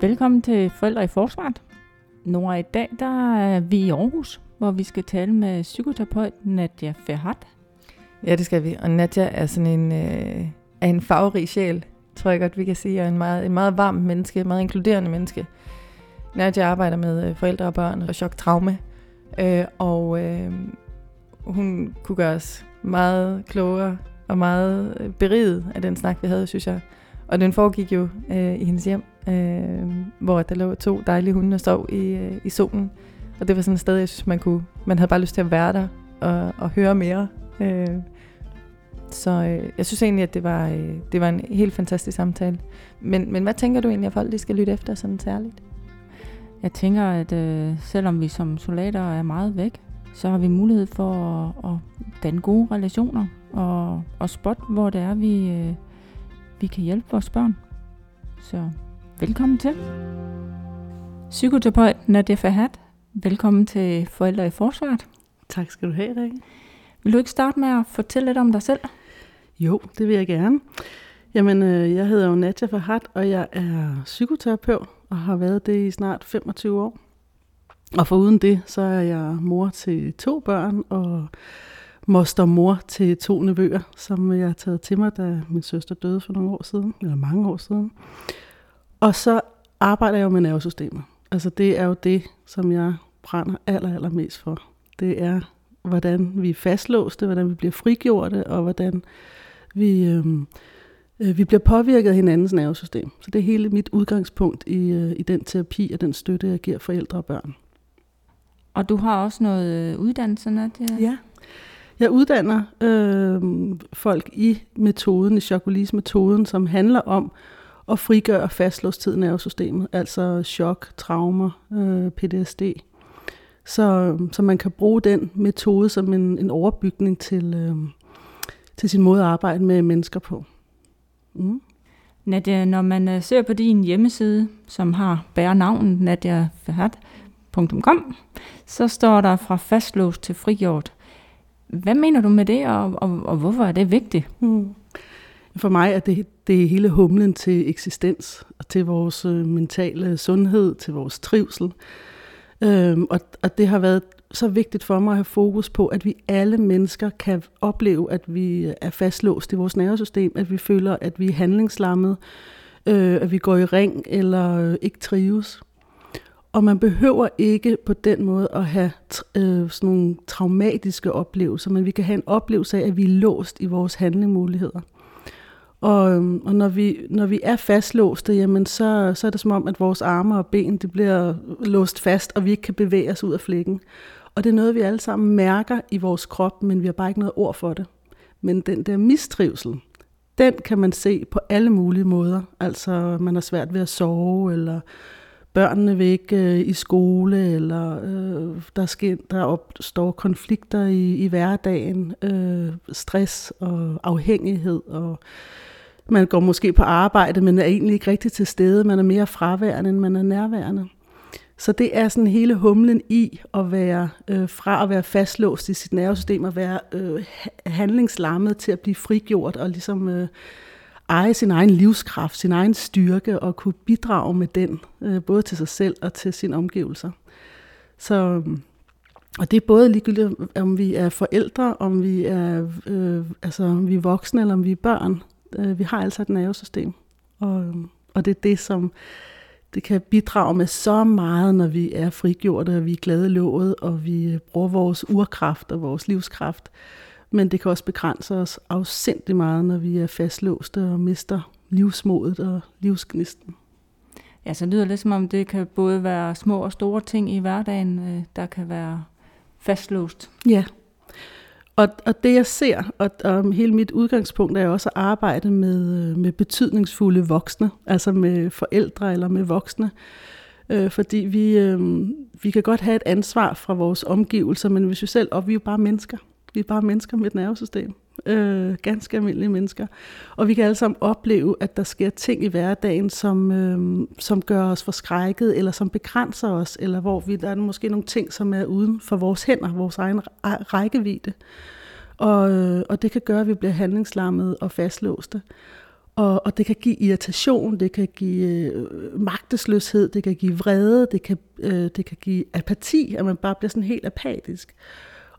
Velkommen til Forældre i Forsvaret. Nora, i dag der er vi i Aarhus, hvor vi skal tale med psykoterapeut Nadia Ferhat. Ja, det skal vi. Og Nadia er sådan en, øh, er en farverig sjæl, tror jeg godt, vi kan sige, og en meget, en meget varm menneske, en meget inkluderende menneske. Nadia arbejder med øh, forældre og børn og chok-traume, øh, og øh, hun kunne gøre os meget klogere og meget øh, beriget af den snak, vi havde, synes jeg. Og den foregik jo øh, i hendes hjem, øh, hvor der lå to dejlige hunde og sov i, øh, i solen. Og det var sådan et sted, jeg synes, man kunne, man havde bare lyst til at være der og, og høre mere. Øh, så øh, jeg synes egentlig, at det var, øh, det var en helt fantastisk samtale. Men, men hvad tænker du egentlig, at folk de skal lytte efter sådan særligt? Jeg tænker, at øh, selvom vi som soldater er meget væk, så har vi mulighed for at, at danne gode relationer og, og spot, hvor det er, vi, øh, vi kan hjælpe vores børn. Så velkommen til. Psykoterapeut Nadia Fahad, velkommen til Forældre i Forsvaret. Tak skal du have, Rikke. Vil du ikke starte med at fortælle lidt om dig selv? Jo, det vil jeg gerne. Jamen, øh, jeg hedder jo Nadia Fahad, og jeg er psykoterapeut og har været det i snart 25 år. Og foruden det, så er jeg mor til to børn og moster mor til to nevøer, som jeg har taget til mig, da min søster døde for nogle år siden, eller mange år siden. Og så arbejder jeg jo med nervesystemet. Altså det er jo det, som jeg brænder aller, aller mest for. Det er, hvordan vi er fastlåste, hvordan vi bliver frigjorte, og hvordan vi, øh, øh, vi bliver påvirket af hinandens nervesystem. Så det er hele mit udgangspunkt i, øh, i den terapi og den støtte, jeg giver forældre og børn. Og du har også noget uddannelse, Nadia? Ja. Jeg uddanner øh, folk i metoden, i chokolis-metoden, som handler om at frigøre fastlåstid i nervesystemet, altså chok, traumer, øh, PTSD. Så, så man kan bruge den metode som en, en overbygning til, øh, til sin måde at arbejde med mennesker på. Mm. Nadia, når man øh, ser på din hjemmeside, som har bærer navnet nadiafahat.com, så står der fra fastlåst til frigjort. Hvad mener du med det, og, og, og hvorfor er det vigtigt? Mm. For mig er det, det er hele humlen til eksistens, og til vores øh, mentale sundhed, til vores trivsel. Øhm, og, og det har været så vigtigt for mig at have fokus på, at vi alle mennesker kan opleve, at vi er fastlåst i vores nervesystem, at vi føler, at vi er handlingslammet, øh, at vi går i ring eller øh, ikke trives. Og man behøver ikke på den måde at have øh, sådan nogle traumatiske oplevelser, men vi kan have en oplevelse af, at vi er låst i vores handlemuligheder. Og, øhm, og når, vi, når vi er fastlåste, jamen så, så er det som om, at vores arme og ben det bliver låst fast, og vi ikke kan bevæge os ud af flækken. Og det er noget, vi alle sammen mærker i vores krop, men vi har bare ikke noget ord for det. Men den der mistrivsel, den kan man se på alle mulige måder. Altså man har svært ved at sove, eller børnene vil ikke øh, i skole, eller øh, der, sker, der opstår konflikter i, i hverdagen, øh, stress og afhængighed. Og man går måske på arbejde, men er egentlig ikke rigtig til stede. Man er mere fraværende, end man er nærværende. Så det er sådan hele humlen i at være øh, fra at være fastlåst i sit nervesystem og være øh, handlingslammet til at blive frigjort og ligesom øh, eje sin egen livskraft, sin egen styrke og kunne bidrage med den, øh, både til sig selv og til sine omgivelser. Så, øhm, og det er både ligegyldigt, om vi er forældre, om vi er, øh, altså, om vi er voksne eller om vi er børn. Øh, vi har altså et nervesystem, og, øhm, og det er det, som det kan bidrage med så meget, når vi er frigjorte, og vi er glade låget, og vi bruger vores urkraft og vores livskraft. Men det kan også begrænse os afsindig meget, når vi er fastlåste og mister livsmodet og livsgnisten. Ja, så lyder det lidt som om, det kan både være små og store ting i hverdagen, øh, der kan være fastlåst. Ja, og, og det jeg ser, og, og hele mit udgangspunkt er også at arbejde med, med betydningsfulde voksne, altså med forældre eller med voksne. Øh, fordi vi, øh, vi kan godt have et ansvar fra vores omgivelser, men hvis vi selv, og vi er jo bare mennesker. Vi er bare mennesker med et nervesystem. Øh, ganske almindelige mennesker. Og vi kan alle sammen opleve, at der sker ting i hverdagen, som, øh, som gør os forskrækket, eller som begrænser os, eller hvor vi, der er måske nogle ting, som er uden for vores hænder, vores egen rækkevidde. Og, øh, og det kan gøre, at vi bliver handlingslammet og fastlåste. Og, og det kan give irritation, det kan give øh, magtesløshed, det kan give vrede, det kan, øh, det kan give apati, at man bare bliver sådan helt apatisk.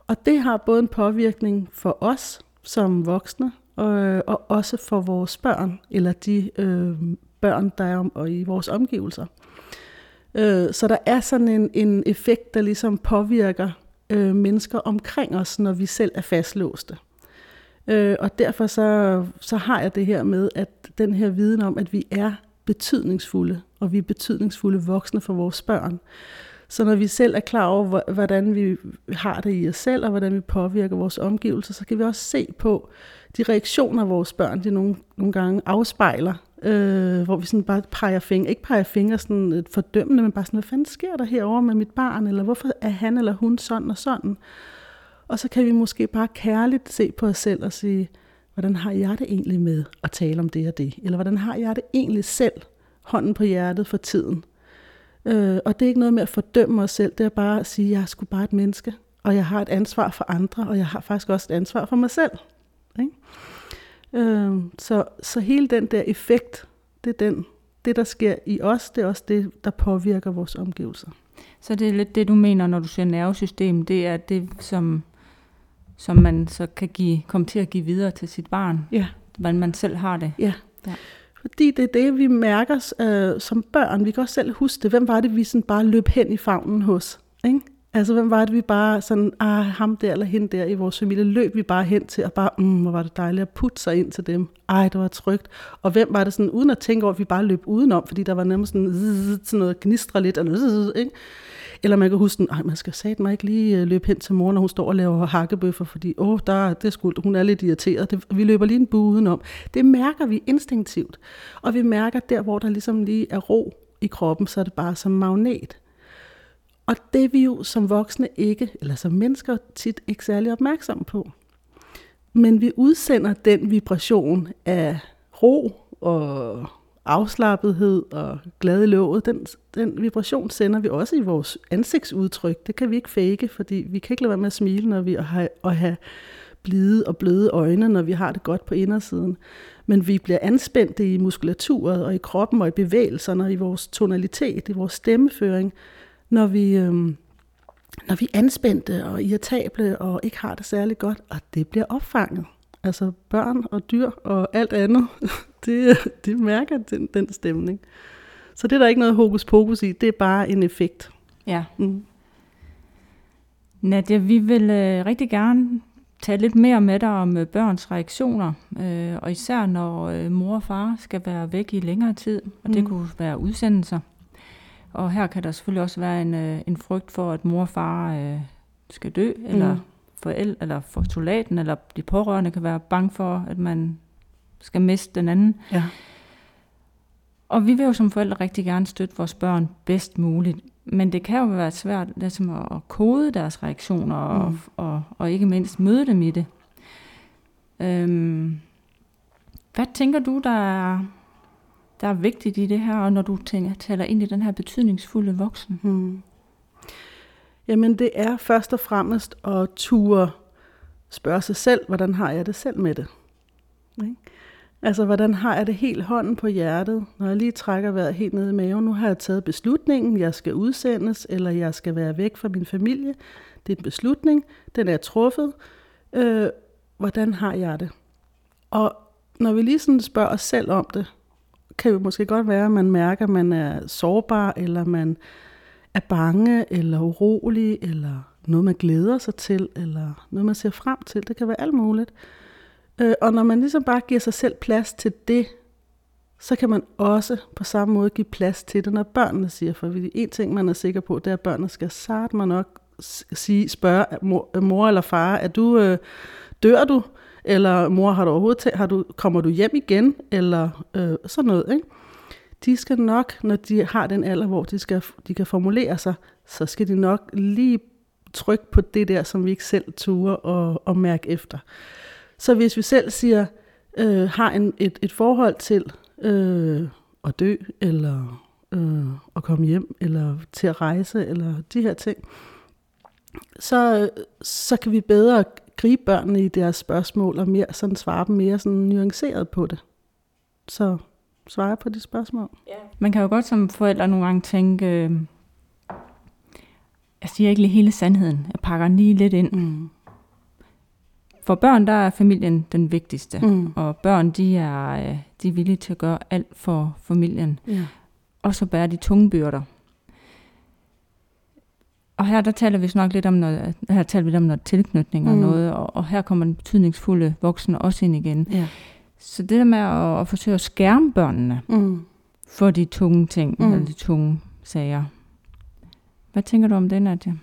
Og det har både en påvirkning for os som voksne, og, øh, og også for vores børn, eller de øh, børn, der er om, og i vores omgivelser. Øh, så der er sådan en, en effekt, der ligesom påvirker øh, mennesker omkring os, når vi selv er fastlåste. Øh, og derfor så, så har jeg det her med, at den her viden om, at vi er betydningsfulde, og vi er betydningsfulde voksne for vores børn. Så når vi selv er klar over, hvordan vi har det i os selv, og hvordan vi påvirker vores omgivelser, så kan vi også se på de reaktioner, vores børn de nogle, nogle gange afspejler, øh, hvor vi sådan bare peger fingre, ikke peger fingre sådan et fordømmende, men bare sådan, hvad fanden sker der herovre med mit barn, eller hvorfor er han eller hun sådan og sådan? Og så kan vi måske bare kærligt se på os selv og sige, hvordan har jeg det egentlig med at tale om det og det? Eller hvordan har jeg det egentlig selv, hånden på hjertet for tiden? Øh, og det er ikke noget med at fordømme os selv, det er bare at sige, at jeg er sgu bare et menneske, og jeg har et ansvar for andre, og jeg har faktisk også et ansvar for mig selv. Ikke? Øh, så, så hele den der effekt, det er den, det, der sker i os, det er også det, der påvirker vores omgivelser. Så det er lidt det, du mener, når du siger nervesystem, det er det, som, som man så kan give, komme til at give videre til sit barn, ja. hvordan man selv har det. Ja. ja. Fordi det er det, vi mærker øh, som børn. Vi kan også selv huske det. Hvem var det, vi sådan bare løb hen i favnen hos? Ikke? Altså, hvem var det, vi bare sådan, ah, ham der eller hende der i vores familie, løb vi bare hen til, og bare, mm, hvor var det dejligt at putte sig ind til dem. Ej, det var trygt. Og hvem var det sådan, uden at tænke over, at vi bare løb udenom, fordi der var nærmest sådan, sådan noget gnistre lidt, eller, ikke? Eller man kan huske, den, man skal sige mig ikke lige øh, løbe hen til mor, når hun står og laver hakkebøffer, fordi åh, der, det skulle, hun er lidt irriteret. Det, vi løber lige en bue udenom. Det mærker vi instinktivt. Og vi mærker der, hvor der ligesom lige er ro i kroppen, så er det bare som magnet. Og det er vi jo som voksne ikke, eller som mennesker tit ikke særlig opmærksomme på. Men vi udsender den vibration af ro og afslappethed og glad i låget, den, den vibration sender vi også i vores ansigtsudtryk. Det kan vi ikke fake, fordi vi kan ikke lade være med at smile, når vi har, og have blide og bløde øjne, når vi har det godt på indersiden. Men vi bliver anspændte i muskulaturet og i kroppen og i bevægelserne og i vores tonalitet, i vores stemmeføring, når vi, øhm, når vi er anspændte og irritable og ikke har det særlig godt, og det bliver opfanget. Altså børn og dyr og alt andet, det, det mærker den, den stemning. Så det er der ikke noget hokus pokus i, det er bare en effekt. Ja. Mm. Nadia, vi vil øh, rigtig gerne tale lidt mere med dig om øh, børns reaktioner, øh, og især når øh, mor og far skal være væk i længere tid, og mm. det kunne være udsendelser. Og her kan der selvfølgelig også være en, øh, en frygt for, at mor og far øh, skal dø, eller mm. forældre, eller for soldaten, eller de pårørende kan være bange for, at man skal miste den anden. Ja. Og vi vil jo som forældre rigtig gerne støtte vores børn bedst muligt. Men det kan jo være svært ligesom at kode deres reaktioner og, mm. og, og, og ikke mindst møde dem i det. Øhm, hvad tænker du, der er, der er vigtigt i det her, og når du tænker, taler ind i den her betydningsfulde voksen? Mm. Jamen det er først og fremmest at ture spørge sig selv, hvordan har jeg det selv med det? Ikke? Altså, hvordan har jeg det helt hånden på hjertet, når jeg lige trækker vejret helt ned i maven? Nu har jeg taget beslutningen, jeg skal udsendes, eller jeg skal være væk fra min familie. Det er en beslutning, den er truffet. Øh, hvordan har jeg det? Og når vi lige sådan spørger os selv om det, kan det måske godt være, at man mærker, at man er sårbar, eller man er bange, eller urolig, eller noget, man glæder sig til, eller noget, man ser frem til. Det kan være alt muligt. Øh, og når man ligesom bare giver sig selv plads til det, så kan man også på samme måde give plads til det, når børnene siger. For en ting, man er sikker på, det er, at børnene skal sart man nok sige, spørge mor, mor eller far, er du, øh, dør du? Eller mor, har du overhovedet tæ- har du, kommer du hjem igen? Eller øh, sådan noget. Ikke? De skal nok, når de har den alder, hvor de, skal, de kan formulere sig, så skal de nok lige trykke på det der, som vi ikke selv turer og, og mærke efter. Så hvis vi selv siger, øh, har en, et, et forhold til øh, at dø, eller øh, at komme hjem, eller til at rejse, eller de her ting, så, så kan vi bedre gribe børnene i deres spørgsmål, og mere, sådan svare dem mere sådan nuanceret på det. Så svare på de spørgsmål. Ja. Man kan jo godt som forældre nogle gange tænke, øh, jeg siger ikke lige hele sandheden, jeg pakker den lige lidt ind. Mm. For børn, der er familien den vigtigste, mm. og børn, de er, øh, de er villige til at gøre alt for familien. Ja. Og så bærer de tunge byrder. Og her der taler vi nok lidt om noget, her taler vi om noget tilknytning og mm. noget, og, og her kommer den betydningsfulde voksne også ind igen. Ja. Så det der med at, at forsøge at skærme børnene mm. for de tunge ting, mm. eller de tunge sager. Hvad tænker du om det, Nadia?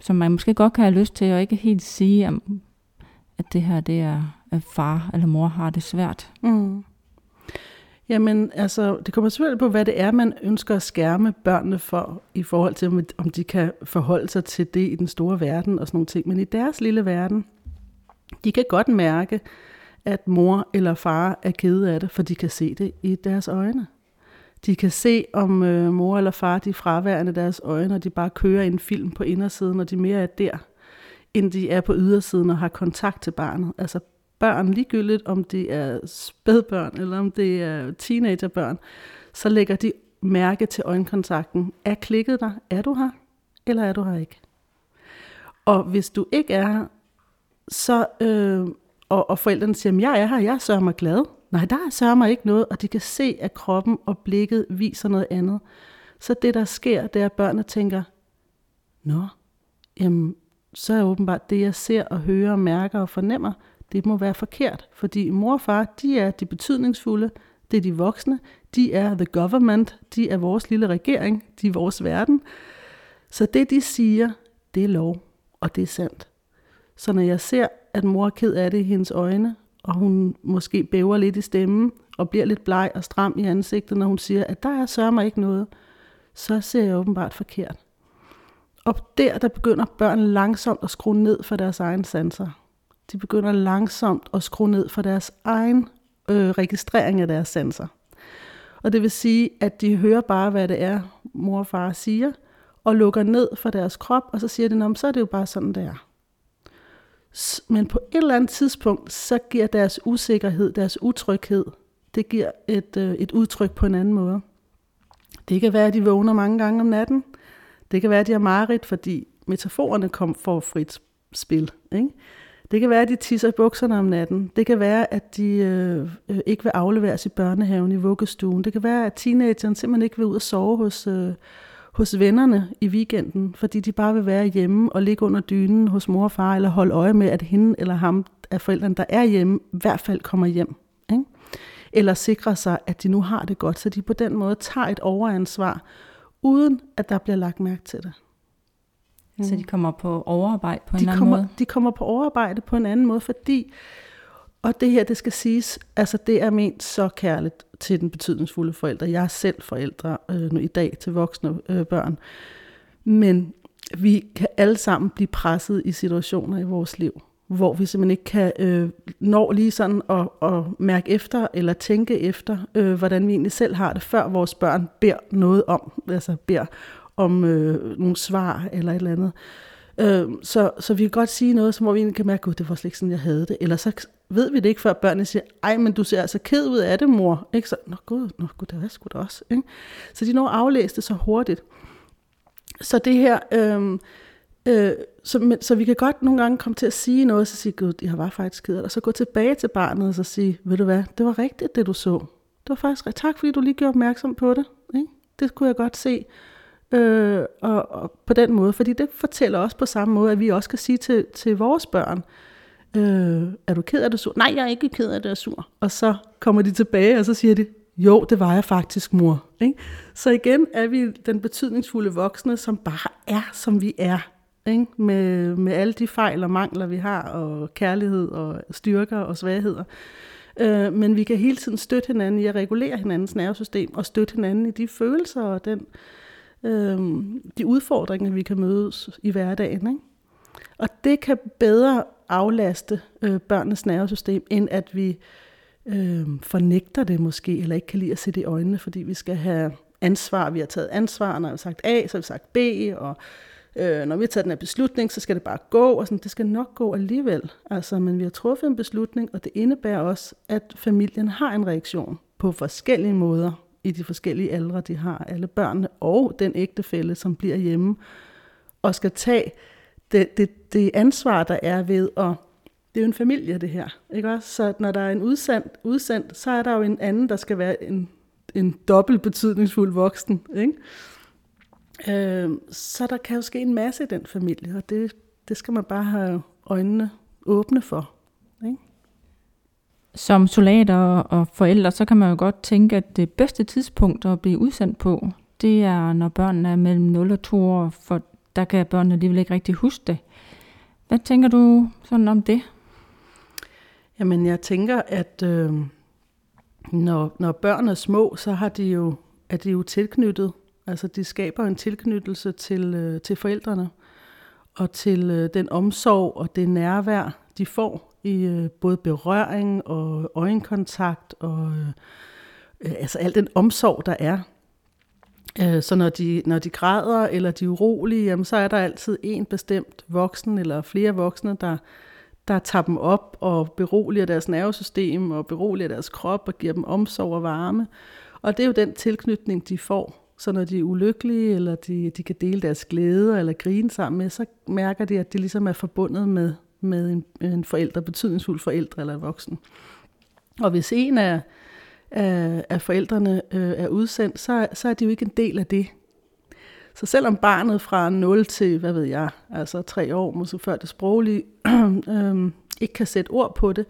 Som man måske godt kan have lyst til at ikke helt sige, at at det her det er, at far eller mor har det svært. Mm. Jamen, altså, det kommer selvfølgelig på, hvad det er, man ønsker at skærme børnene for, i forhold til, om de kan forholde sig til det i den store verden og sådan nogle ting. Men i deres lille verden, de kan godt mærke, at mor eller far er ked af det, for de kan se det i deres øjne. De kan se, om øh, mor eller far de er fraværende deres øjne, og de bare kører en film på indersiden, og de mere er der, end de er på ydersiden og har kontakt til barnet. Altså børn, ligegyldigt om det er spædbørn, eller om det er teenagerbørn, så lægger de mærke til øjenkontakten. Er klikket der? Er du her? Eller er du her ikke? Og hvis du ikke er her, så, øh, og, og forældrene siger, jeg er her, jeg sørger mig glad. Nej, der sørger mig ikke noget, og de kan se, at kroppen og blikket viser noget andet. Så det, der sker, det er, at børnene tænker, Nå, jamen, så er åbenbart det, jeg ser og hører og mærker og fornemmer, det må være forkert, fordi mor og far, de er de betydningsfulde, det er de voksne, de er the government, de er vores lille regering, de er vores verden. Så det, de siger, det er lov, og det er sandt. Så når jeg ser, at mor er ked af det i hendes øjne, og hun måske bæver lidt i stemmen, og bliver lidt bleg og stram i ansigtet, når hun siger, at der er sørger mig ikke noget, så ser jeg åbenbart forkert. Og der, der begynder børn langsomt at skrue ned for deres egen sanser de begynder langsomt at skrue ned for deres egen øh, registrering af deres sanser. Og det vil sige, at de hører bare, hvad det er, mor og far siger, og lukker ned for deres krop, og så siger de, så er det jo bare sådan, det er. Men på et eller andet tidspunkt, så giver deres usikkerhed, deres utryghed, det giver et, øh, et udtryk på en anden måde. Det kan være, at de vågner mange gange om natten. Det kan være, at de har mareridt, fordi metaforerne kom for frit spil. Ikke? Det kan være, at de tisser i bukserne om natten. Det kan være, at de øh, øh ikke vil afleveres i børnehaven i vuggestuen. Det kan være, at teenageren simpelthen ikke vil ud og sove hos, øh, hos vennerne i weekenden, fordi de bare vil være hjemme og ligge under dynen hos mor og far, eller holde øje med, at hende eller ham af forældrene, der er hjemme, i hvert fald kommer hjem. Ikke? Eller sikre sig, at de nu har det godt, så de på den måde tager et overansvar, uden at der bliver lagt mærke til det. Mm. Så de kommer på overarbejde på en de anden kommer, måde? De kommer på overarbejde på en anden måde, fordi, og det her, det skal siges, altså det er ment så kærligt til den betydningsfulde forældre. Jeg er selv forældre øh, nu i dag til voksne øh, børn. Men vi kan alle sammen blive presset i situationer i vores liv, hvor vi simpelthen ikke kan øh, nå lige sådan at, at mærke efter eller tænke efter, øh, hvordan vi egentlig selv har det, før vores børn beder noget om, altså beder om øh, nogle svar eller et eller andet. Øh, så, så vi kan godt sige noget, som hvor vi egentlig kan mærke, at det var slet ikke sådan, jeg havde det. Eller så ved vi det ikke, før børnene siger, ej, men du ser altså ked ud af det, mor. Ikke? Så, nå gud, nå gud, det var sgu da også. Ikke? Så de når at aflæse det så hurtigt. Så det her, øh, øh, så, men, så vi kan godt nogle gange komme til at sige noget, så sige, gud, jeg var faktisk ked af det. Og så gå tilbage til barnet og så sige, ved du hvad, det var rigtigt, det du så. Det var faktisk rigtigt. Tak, fordi du lige gjorde opmærksom på det. Ikke? Det kunne jeg godt se. Øh, og, og på den måde, fordi det fortæller også på samme måde, at vi også kan sige til, til vores børn, øh, er du ked af det sur? Nej, jeg er ikke ked af det er sur. Og så kommer de tilbage, og så siger de, jo, det var jeg faktisk, mor. Ikke? Så igen er vi den betydningsfulde voksne, som bare er, som vi er. Ikke? Med, med alle de fejl og mangler, vi har, og kærlighed og styrker og svagheder. Øh, men vi kan hele tiden støtte hinanden i at regulere hinandens nervesystem, og støtte hinanden i de følelser og den øh, de udfordringer, vi kan mødes i hverdagen. Ikke? Og det kan bedre aflaste øh, børnenes nervesystem, end at vi øh, fornægter det måske, eller ikke kan lide at se det i øjnene, fordi vi skal have ansvar. Vi har taget ansvar, når vi har sagt A, så har vi sagt B, og øh, når vi har taget den her beslutning, så skal det bare gå, og sådan, det skal nok gå alligevel. Altså, men vi har truffet en beslutning, og det indebærer også, at familien har en reaktion på forskellige måder i de forskellige aldre, de har, alle børnene og den ægtefælle, som bliver hjemme, og skal tage det, det, det ansvar, der er ved at det er jo en familie, det her. Ikke også? Så når der er en udsendt, udsendt, så er der jo en anden, der skal være en, en dobbelt betydningsfuld voksen. Ikke? Øh, så der kan jo ske en masse i den familie, og det, det skal man bare have øjnene åbne for. Ikke? Som soldater og forældre, så kan man jo godt tænke, at det bedste tidspunkt at blive udsendt på, det er, når børnene er mellem 0 og 2 år, for der kan børnene alligevel ikke rigtig huske det. Hvad tænker du sådan om det? Jamen, jeg tænker, at øh, når, når børn er små, så har de jo, er de jo tilknyttet. Altså, de skaber en tilknyttelse til, øh, til forældrene og til øh, den omsorg og det nærvær, de får i øh, både berøring og øjenkontakt og øh, øh, altså al den omsorg, der er. Øh, så når de, når de græder eller de er urolige, jamen, så er der altid en bestemt voksen eller flere voksne, der, der tager dem op og beroliger deres nervesystem og beroliger deres krop og giver dem omsorg og varme. Og det er jo den tilknytning, de får. Så når de er ulykkelige, eller de, de kan dele deres glæde eller grine sammen med, så mærker de, at de ligesom er forbundet med, med en, en forælder, betydningsfuld forældre eller voksen. Og hvis en af, af, af forældrene øh, er udsendt, så, så er de jo ikke en del af det. Så selvom barnet fra 0 til, hvad ved jeg, altså tre år, måske før det sproglige, øh, ikke kan sætte ord på det,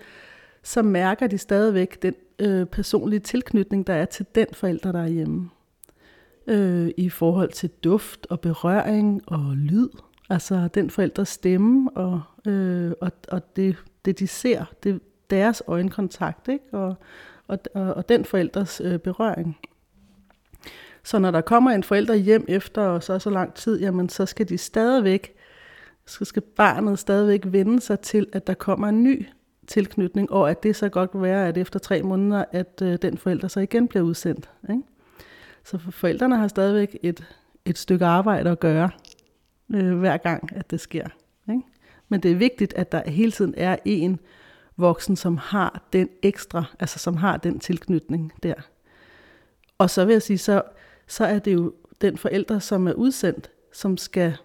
så mærker de stadigvæk den øh, personlige tilknytning, der er til den forælder, der er hjemme. Øh, I forhold til duft og berøring og lyd. Altså den forældres stemme og, øh, og, og det, det, de ser, det deres øjenkontakt, ikke? Og, og, og, og den forældres øh, berøring. Så når der kommer en forælder hjem efter så så lang tid, jamen så skal de stadigvæk, så skal barnet stadigvæk vende sig til, at der kommer en ny tilknytning, og at det så godt kan være, at efter tre måneder, at øh, den forælder så igen bliver udsendt. Ikke? Så forældrene har stadigvæk et, et stykke arbejde at gøre, øh, hver gang, at det sker. Ikke? Men det er vigtigt, at der hele tiden er en voksen, som har den ekstra, altså som har den tilknytning der. Og så vil jeg sige, så så er det jo den forælder, som er udsendt, som skal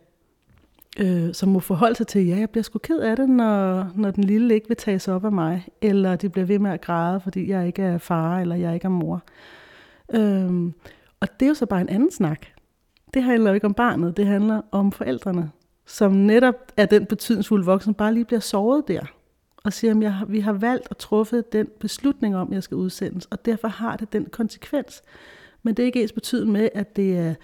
øh, som må forholde sig til, ja, jeg bliver sgu ked af det, når, når den lille ikke vil tages op af mig, eller de bliver ved med at græde, fordi jeg ikke er far, eller jeg ikke er mor. Øhm, og det er jo så bare en anden snak. Det handler jo ikke om barnet, det handler om forældrene, som netop er den betydningsfulde voksen, bare lige bliver såret der, og siger, at jeg, vi har valgt at truffet den beslutning om, at jeg skal udsendes, og derfor har det den konsekvens. Men det er ikke ens betydende med, at, det er,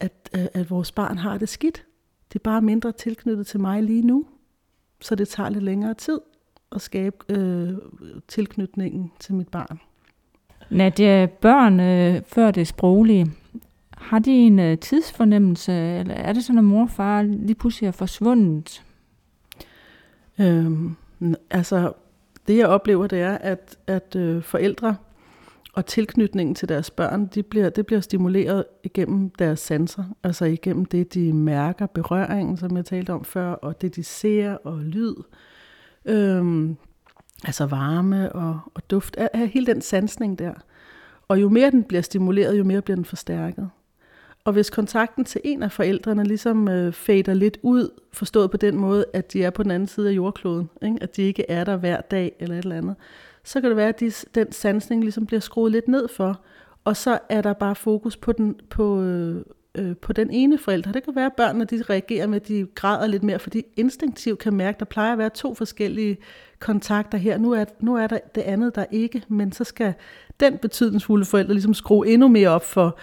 at, øh, at vores barn har det skidt. Det er bare mindre tilknyttet til mig lige nu, så det tager lidt længere tid at skabe øh, tilknytningen til mit barn. Nadia, børn øh, før det sproglige, har de en øh, tidsfornemmelse, eller er det sådan, at mor og far lige pludselig er forsvundet? Øhm, altså, det jeg oplever, det er, at, at øh, forældre og tilknytningen til deres børn, de bliver, det bliver stimuleret igennem deres sanser, altså igennem det, de mærker, berøringen, som jeg talte om før, og det, de ser, og lyd, øhm, altså varme og, og duft, af, af hele den sansning der. Og jo mere den bliver stimuleret, jo mere bliver den forstærket. Og hvis kontakten til en af forældrene ligesom øh, fader lidt ud, forstået på den måde, at de er på den anden side af jordkloden, ikke? at de ikke er der hver dag eller et eller andet, så kan det være, at de, den sansning ligesom bliver skruet lidt ned for, og så er der bare fokus på den, på, øh, øh, på den ene forælder. Det kan være, at børnene de reagerer med, at de græder lidt mere, fordi instinktivt kan mærke, at der plejer at være to forskellige kontakter her. Nu er, nu er der det andet, der ikke, men så skal den betydningsfulde forælder ligesom skrue endnu mere op for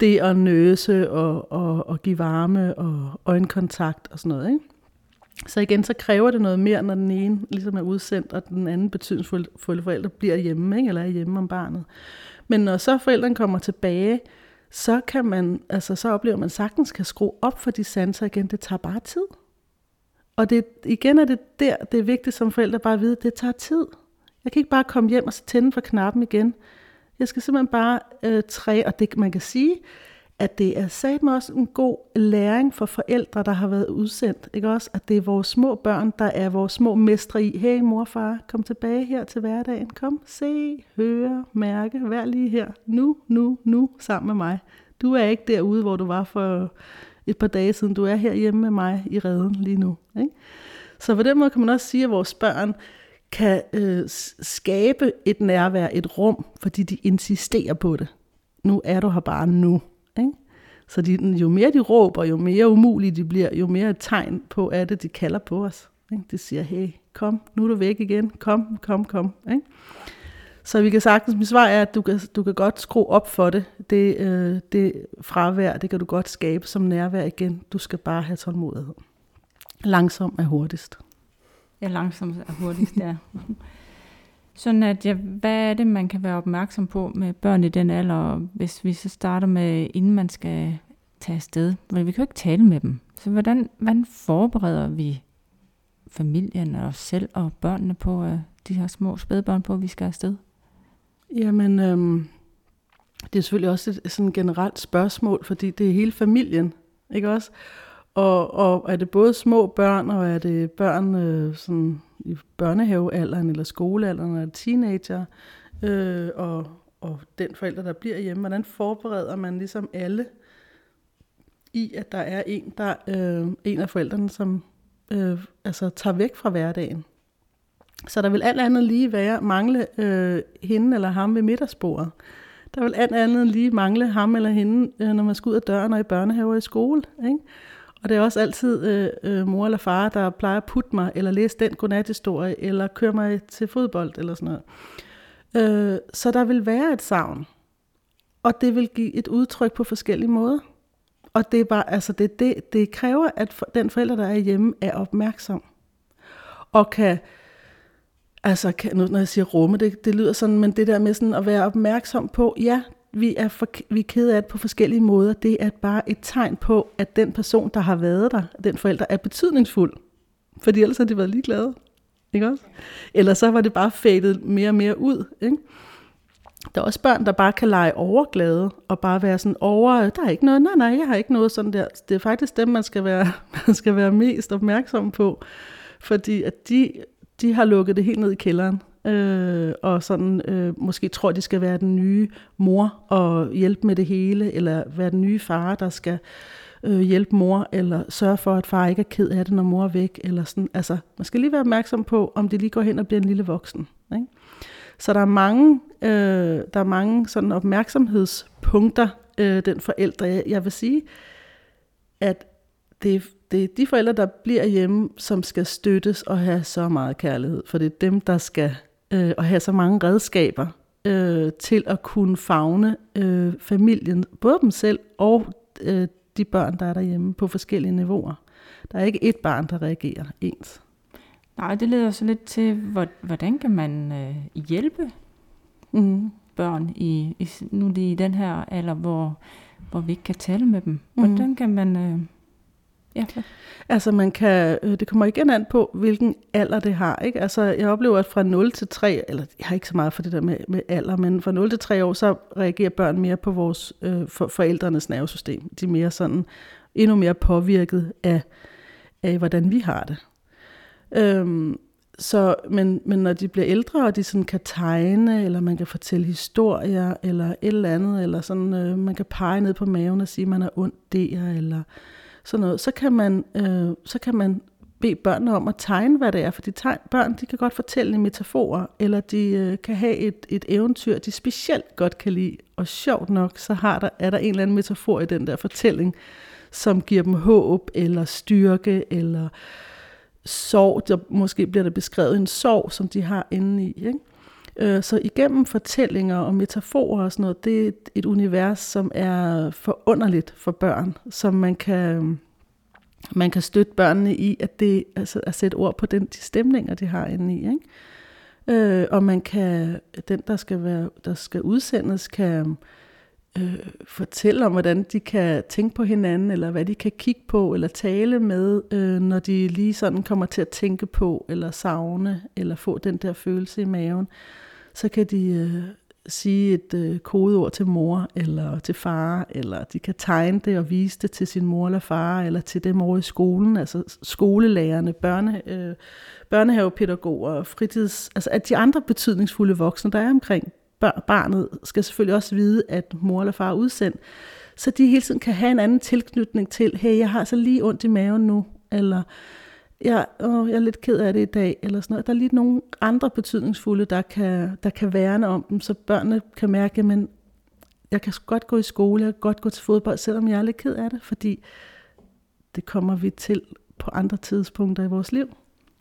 det at nøse og, og, og give varme og øjenkontakt og sådan noget. Ikke? Så igen, så kræver det noget mere, når den ene ligesom er udsendt, og den anden betydningsfulde forælder bliver hjemme, ikke? eller er hjemme om barnet. Men når så forældrene kommer tilbage, så kan man, altså så oplever man sagtens kan skrue op for de sanser igen. Det tager bare tid. Og det, igen er det der, det er vigtigt som forældre bare at vide, at det tager tid. Jeg kan ikke bare komme hjem og så tænde for knappen igen. Jeg skal simpelthen bare øh, træ, og det man kan sige, at det er satme også en god læring for forældre, der har været udsendt. Ikke også? At det er vores små børn, der er vores små mestre i. Hey mor og far, kom tilbage her til hverdagen. Kom, se, høre, mærke, vær lige her. Nu, nu, nu, sammen med mig. Du er ikke derude, hvor du var for et par dage siden. Du er her hjemme med mig i redden lige nu. Ikke? Så på den måde kan man også sige, at vores børn kan øh, skabe et nærvær, et rum, fordi de insisterer på det. Nu er du her bare nu. Så de, jo mere de råber, jo mere umulige de bliver, jo mere et tegn på, at det de kalder på os. Ikke? De siger, hey, kom, nu er du væk igen. Kom, kom, kom. Ikke? Så vi kan sagtens, mit svar er, at du kan, du kan godt skrue op for det. Det, øh, det fravær, det kan du godt skabe som nærvær igen. Du skal bare have tålmodighed. Langsom er hurtigst. Ja, langsomt er hurtigst, ja. Sådan at, ja, hvad er det, man kan være opmærksom på med børn i den alder, hvis vi så starter med, inden man skal tage afsted? Men vi kan jo ikke tale med dem. Så hvordan, hvordan forbereder vi familien og os selv og børnene på, uh, de her små spædbørn på, at vi skal afsted? Jamen, øhm, det er selvfølgelig også et sådan generelt spørgsmål, fordi det er hele familien, ikke også? Og, og er det både små børn, og er det børn øh, sådan i børnehavealderen eller skolealderen, eller teenager, øh, og, og den forælder, der bliver hjemme, hvordan forbereder man ligesom alle i, at der er en, der øh, en af forældrene, som øh, altså tager væk fra hverdagen. Så der vil alt andet lige være mangle øh, hende eller ham ved middagsbordet. Der vil alt andet lige mangle ham eller hende, øh, når man skal ud af døren og i børnehave og i skole. Ikke? Og det er også altid øh, øh, mor eller far, der plejer at putte mig, eller læse den godnathistorie, eller køre mig til fodbold, eller sådan noget. Øh, så der vil være et savn. Og det vil give et udtryk på forskellige måder. Og det er bare, altså det, det, det kræver, at for, den forælder, der er hjemme, er opmærksom. Og kan, altså kan, når jeg siger rumme, det, det lyder sådan, men det der med sådan at være opmærksom på, ja, vi er, for, vi er kede af det på forskellige måder. Det er bare et tegn på, at den person, der har været der, den forælder, er betydningsfuld. Fordi ellers har de været ligeglade. Ikke også? Eller så var det bare fadet mere og mere ud. Ikke? Der er også børn, der bare kan lege overglade, og bare være sådan over, der er ikke noget, nej, nej, jeg har ikke noget sådan der. Det er faktisk dem, man skal være, man skal være mest opmærksom på, fordi at de, de har lukket det helt ned i kælderen øh, og sådan øh, måske tror, de skal være den nye mor og hjælpe med det hele, eller være den nye far, der skal øh, hjælpe mor, eller sørge for, at far ikke er ked af det, når mor er væk. Eller sådan. Altså, man skal lige være opmærksom på, om det lige går hen og bliver en lille voksen. Ikke? Så der er mange, øh, der er mange sådan opmærksomhedspunkter, øh, den forældre. Jeg, jeg vil sige, at det, det er de forældre, der bliver hjemme, som skal støttes og have så meget kærlighed. For det er dem, der skal øh, at have så mange redskaber øh, til at kunne fagne øh, familien, både dem selv og øh, de børn, der er derhjemme på forskellige niveauer. Der er ikke et barn, der reagerer ens. Nej, det leder så lidt til, hvordan kan man øh, hjælpe mm. børn i, i nu lige i den her alder, hvor, hvor vi ikke kan tale med dem. Mm. Hvordan kan man øh, Ja. Altså man kan, øh, det kommer igen an på, hvilken alder det har. Ikke? Altså jeg oplever, at fra 0 til 3, eller jeg har ikke så meget for det der med, med alder, men fra 0 til 3 år, så reagerer børn mere på vores øh, for, forældrenes nervesystem. De er mere sådan, endnu mere påvirket af, af hvordan vi har det. Øhm, så, men, men når de bliver ældre, og de sådan kan tegne, eller man kan fortælle historier, eller et eller andet, eller sådan, øh, man kan pege ned på maven og sige, at man er ondt der, eller sådan noget, så kan man, øh, så kan man bede børnene om at tegne, hvad det er, fordi tegn, børn de kan godt fortælle i metaforer, eller de øh, kan have et, et eventyr, de specielt godt kan lide, og sjovt nok, så har der, er der en eller anden metafor i den der fortælling, som giver dem håb, eller styrke, eller sorg, der, måske bliver der beskrevet en sorg, som de har inde i, ikke? Øh, så igennem fortællinger og metaforer og sådan noget, det er et univers, som er forunderligt for børn, som man kan, man kan støtte børnene i, at det altså at sætte ord på den, de stemninger, de har inde i. Ikke? Øh, og man kan, den der skal, være, der skal udsendes, kan øh, fortælle om, hvordan de kan tænke på hinanden, eller hvad de kan kigge på, eller tale med, øh, når de lige sådan kommer til at tænke på, eller savne, eller få den der følelse i maven så kan de, øh, sige et øh, kodeord til mor eller til far, eller de kan tegne det og vise det til sin mor eller far, eller til dem over i skolen, altså skolelærerne, børne, øh, børnehavepædagoger, fritids, altså at de andre betydningsfulde voksne, der er omkring barnet, skal selvfølgelig også vide, at mor eller far er udsendt, så de hele tiden kan have en anden tilknytning til, hey, jeg har så lige ondt i maven nu, eller jeg, åh, jeg er lidt ked af det i dag, eller sådan noget. Der er lige nogle andre betydningsfulde, der kan, der kan værne om dem, så børnene kan mærke, at jeg kan godt gå i skole, jeg kan godt gå til fodbold, selvom jeg er lidt ked af det, fordi det kommer vi til på andre tidspunkter i vores liv.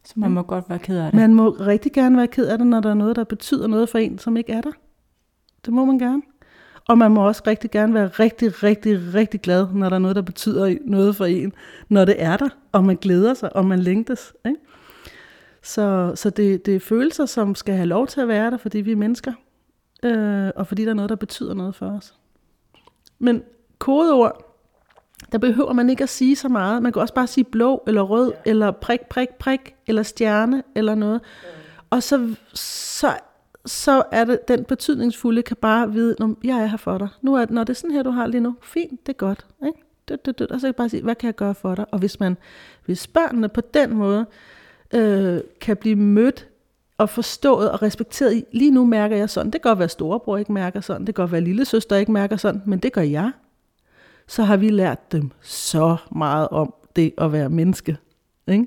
Så man må godt være ked af det? Man må rigtig gerne være ked af det, når der er noget, der betyder noget for en, som ikke er der. Det må man gerne. Og man må også rigtig gerne være rigtig, rigtig, rigtig glad, når der er noget, der betyder noget for en, når det er der, og man glæder sig, og man længtes. Ikke? Så, så det, det er følelser, som skal have lov til at være der, fordi vi er mennesker, øh, og fordi der er noget, der betyder noget for os. Men kodeord, der behøver man ikke at sige så meget. Man kan også bare sige blå, eller rød, eller prik, prik, prik, eller stjerne, eller noget. Og så, så så er det den betydningsfulde kan bare vide, at jeg er her for dig. Nu er det, når det er sådan her, du har lige nu, fint, det er godt. Ikke? Død, død, død. Og så kan jeg bare sige, hvad kan jeg gøre for dig? Og hvis man, hvis børnene på den måde øh, kan blive mødt og forstået og respekteret i, lige nu mærker jeg sådan, det kan godt være storebror ikke mærker sådan, det kan godt være lille søster ikke mærker sådan, men det gør jeg. Så har vi lært dem så meget om det at være menneske. Ikke?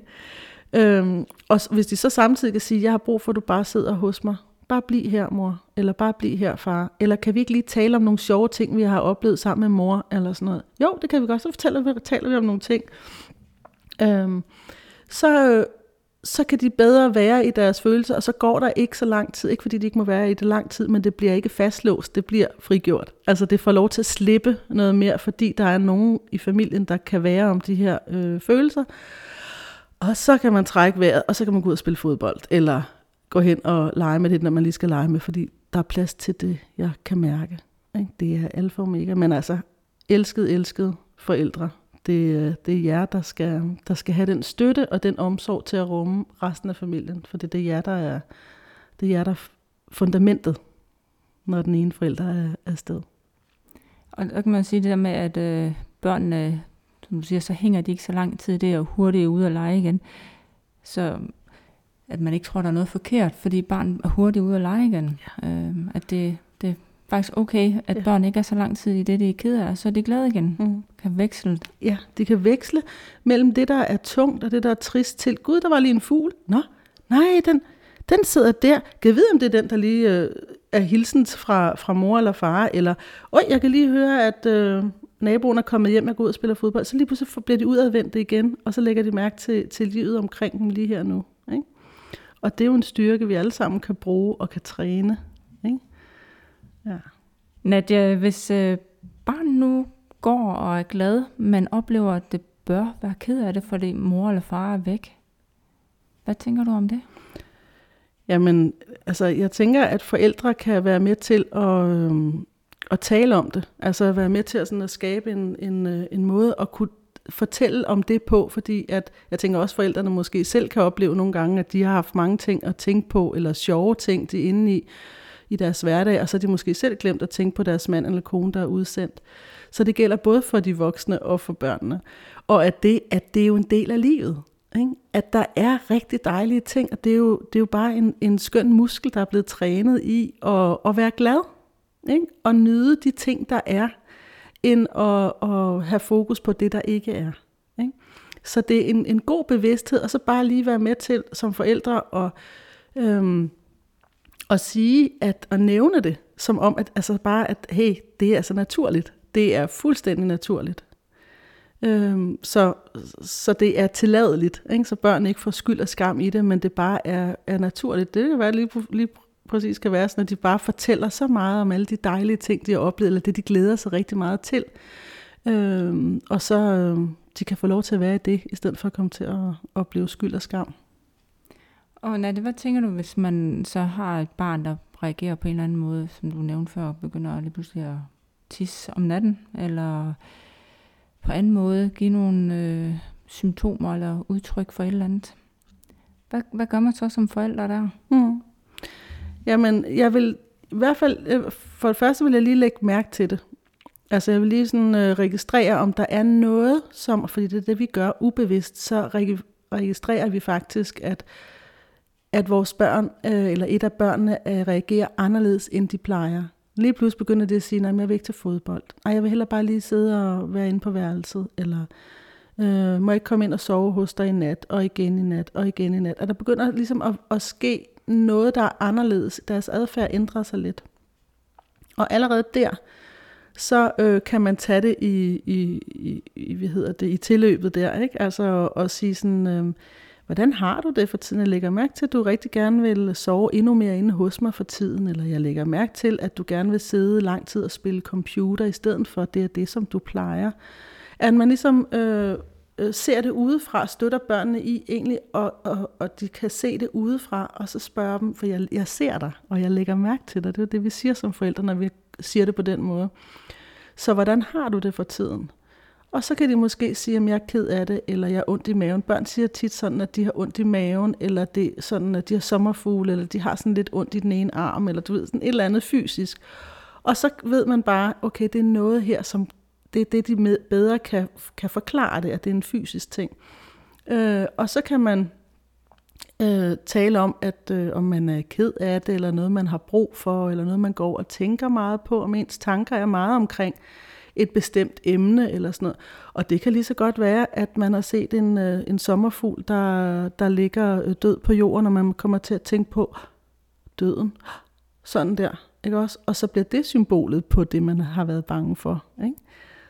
Øhm, og hvis de så samtidig kan sige, jeg har brug for, at du bare sidder hos mig, bare bliv her, mor, eller bare bliv her, far, eller kan vi ikke lige tale om nogle sjove ting, vi har oplevet sammen med mor, eller sådan noget. Jo, det kan vi godt, så fortæller vi, taler vi om nogle ting. Øhm, så, så kan de bedre være i deres følelser, og så går der ikke så lang tid, ikke fordi de ikke må være i det lang tid, men det bliver ikke fastlåst, det bliver frigjort. Altså det får lov til at slippe noget mere, fordi der er nogen i familien, der kan være om de her øh, følelser, og så kan man trække vejret, og så kan man gå ud og spille fodbold, eller gå hen og lege med det, når man lige skal lege med, fordi der er plads til det, jeg kan mærke. Ikke? Det er alfa og omega, men altså elsket, elsket forældre. Det, det er jer, der skal, der skal have den støtte og den omsorg til at rumme resten af familien, for det er det jer, der er, det er jer, der er fundamentet, når den ene forælder er afsted. Og der kan man sige det der med, at øh, børnene, som du siger, så hænger de ikke så lang tid der og hurtigt ude og lege igen. Så at man ikke tror, der er noget forkert, fordi barn er hurtigt ude at lege igen. Ja. Øh, at det, det er faktisk okay, at ja. børn ikke er så lang tid i det, de er ked af, så er de glade igen. Mm. Kan veksle. Ja, de kan veksle mellem det, der er tungt, og det, der er trist til. Gud, der var lige en fugl. Nå, nej, den, den sidder der. Kan jeg vide, om det er den, der lige øh, er hilsen fra, fra mor eller far? Eller, oj, jeg kan lige høre, at øh, naboen er kommet hjem og går ud og spiller fodbold. Så lige pludselig bliver de udadvendte igen, og så lægger de mærke til, til livet omkring dem lige her nu. Ikke? Og det er jo en styrke, vi alle sammen kan bruge og kan træne. Ikke? Ja. Nadia, hvis øh, barn nu går og er glad, men oplever, at det bør være ked af det, fordi mor eller far er væk. Hvad tænker du om det? Jamen, altså, jeg tænker, at forældre kan være med til at, øh, at tale om det. Altså være med til at, sådan, at skabe en, en, øh, en måde at kunne fortælle om det på, fordi at jeg tænker også, at forældrene måske selv kan opleve nogle gange, at de har haft mange ting at tænke på, eller sjove ting, de er inde i, i deres hverdag, og så har de måske selv glemt at tænke på deres mand eller kone, der er udsendt. Så det gælder både for de voksne og for børnene. Og at det, at det er jo en del af livet. Ikke? At der er rigtig dejlige ting, og det er jo, det er jo bare en, en skøn muskel, der er blevet trænet i at, at være glad. Ikke? Og nyde de ting, der er end at, at have fokus på det, der ikke er. Ikke? Så det er en, en god bevidsthed, og så bare lige være med til som forældre og, øhm, at sige, at, at nævne det, som om, at altså bare, at hey, det er altså naturligt. Det er fuldstændig naturligt. Øhm, så, så det er tilladeligt, ikke? så børn ikke får skyld og skam i det, men det bare er, er naturligt. Det kan være lige, lige præcis kan være at de bare fortæller så meget om alle de dejlige ting, de har oplevet, eller det, de glæder sig rigtig meget til. Øhm, og så øh, de kan få lov til at være i det, i stedet for at komme til at opleve skyld og skam. Og Nadia, hvad tænker du, hvis man så har et barn, der reagerer på en eller anden måde, som du nævnte før, og begynder at lige pludselig at tisse om natten, eller på anden måde give nogle øh, symptomer eller udtryk for et eller andet? Hvad, hvad gør man så som forældre der? Mm. Jamen, jeg vil, i hvert fald, øh, for det første vil jeg lige lægge mærke til det. Altså jeg vil lige sådan øh, registrere, om der er noget, som, fordi det er det, vi gør ubevidst, så reg- registrerer vi faktisk, at, at vores børn, øh, eller et af børnene, øh, reagerer anderledes, end de plejer. Lige pludselig begynder det at sige, nej, jeg vil ikke til fodbold. Nej, jeg vil hellere bare lige sidde og være inde på værelset, eller øh, må jeg ikke komme ind og sove hos dig i nat, og igen i nat, og igen i nat. Og der begynder ligesom at, at ske noget, der er anderledes. Deres adfærd ændrer sig lidt. Og allerede der, så øh, kan man tage det i, i, i, i, hvad hedder det, i tilløbet der, ikke? Altså at sige sådan, øh, hvordan har du det for tiden? Jeg lægger mærke til, at du rigtig gerne vil sove endnu mere inde hos mig for tiden, eller jeg lægger mærke til, at du gerne vil sidde lang tid og spille computer, i stedet for det er det, som du plejer. At man ligesom øh, øh, ser det udefra, støtter børnene i egentlig, og, og, og de kan se det udefra, og så spørger dem, for jeg, jeg ser dig, og jeg lægger mærke til dig. Det er det, vi siger som forældre, når vi siger det på den måde. Så hvordan har du det for tiden? Og så kan de måske sige, at jeg er ked af det, eller jeg er ondt i maven. Børn siger tit sådan, at de har ondt i maven, eller det er sådan, at de har sommerfugle, eller de har sådan lidt ondt i den ene arm, eller du ved, sådan et eller andet fysisk. Og så ved man bare, okay, det er noget her, som det er det, de med, bedre kan, kan forklare det, at det er en fysisk ting. Øh, og så kan man øh, tale om, at øh, om man er ked af det, eller noget, man har brug for, eller noget, man går og tænker meget på, om ens tanker er meget omkring et bestemt emne, eller sådan noget. Og det kan lige så godt være, at man har set en, øh, en sommerfugl, der, der ligger øh, død på jorden, og man kommer til at tænke på døden. Sådan der, ikke også? Og så bliver det symbolet på det, man har været bange for, ikke?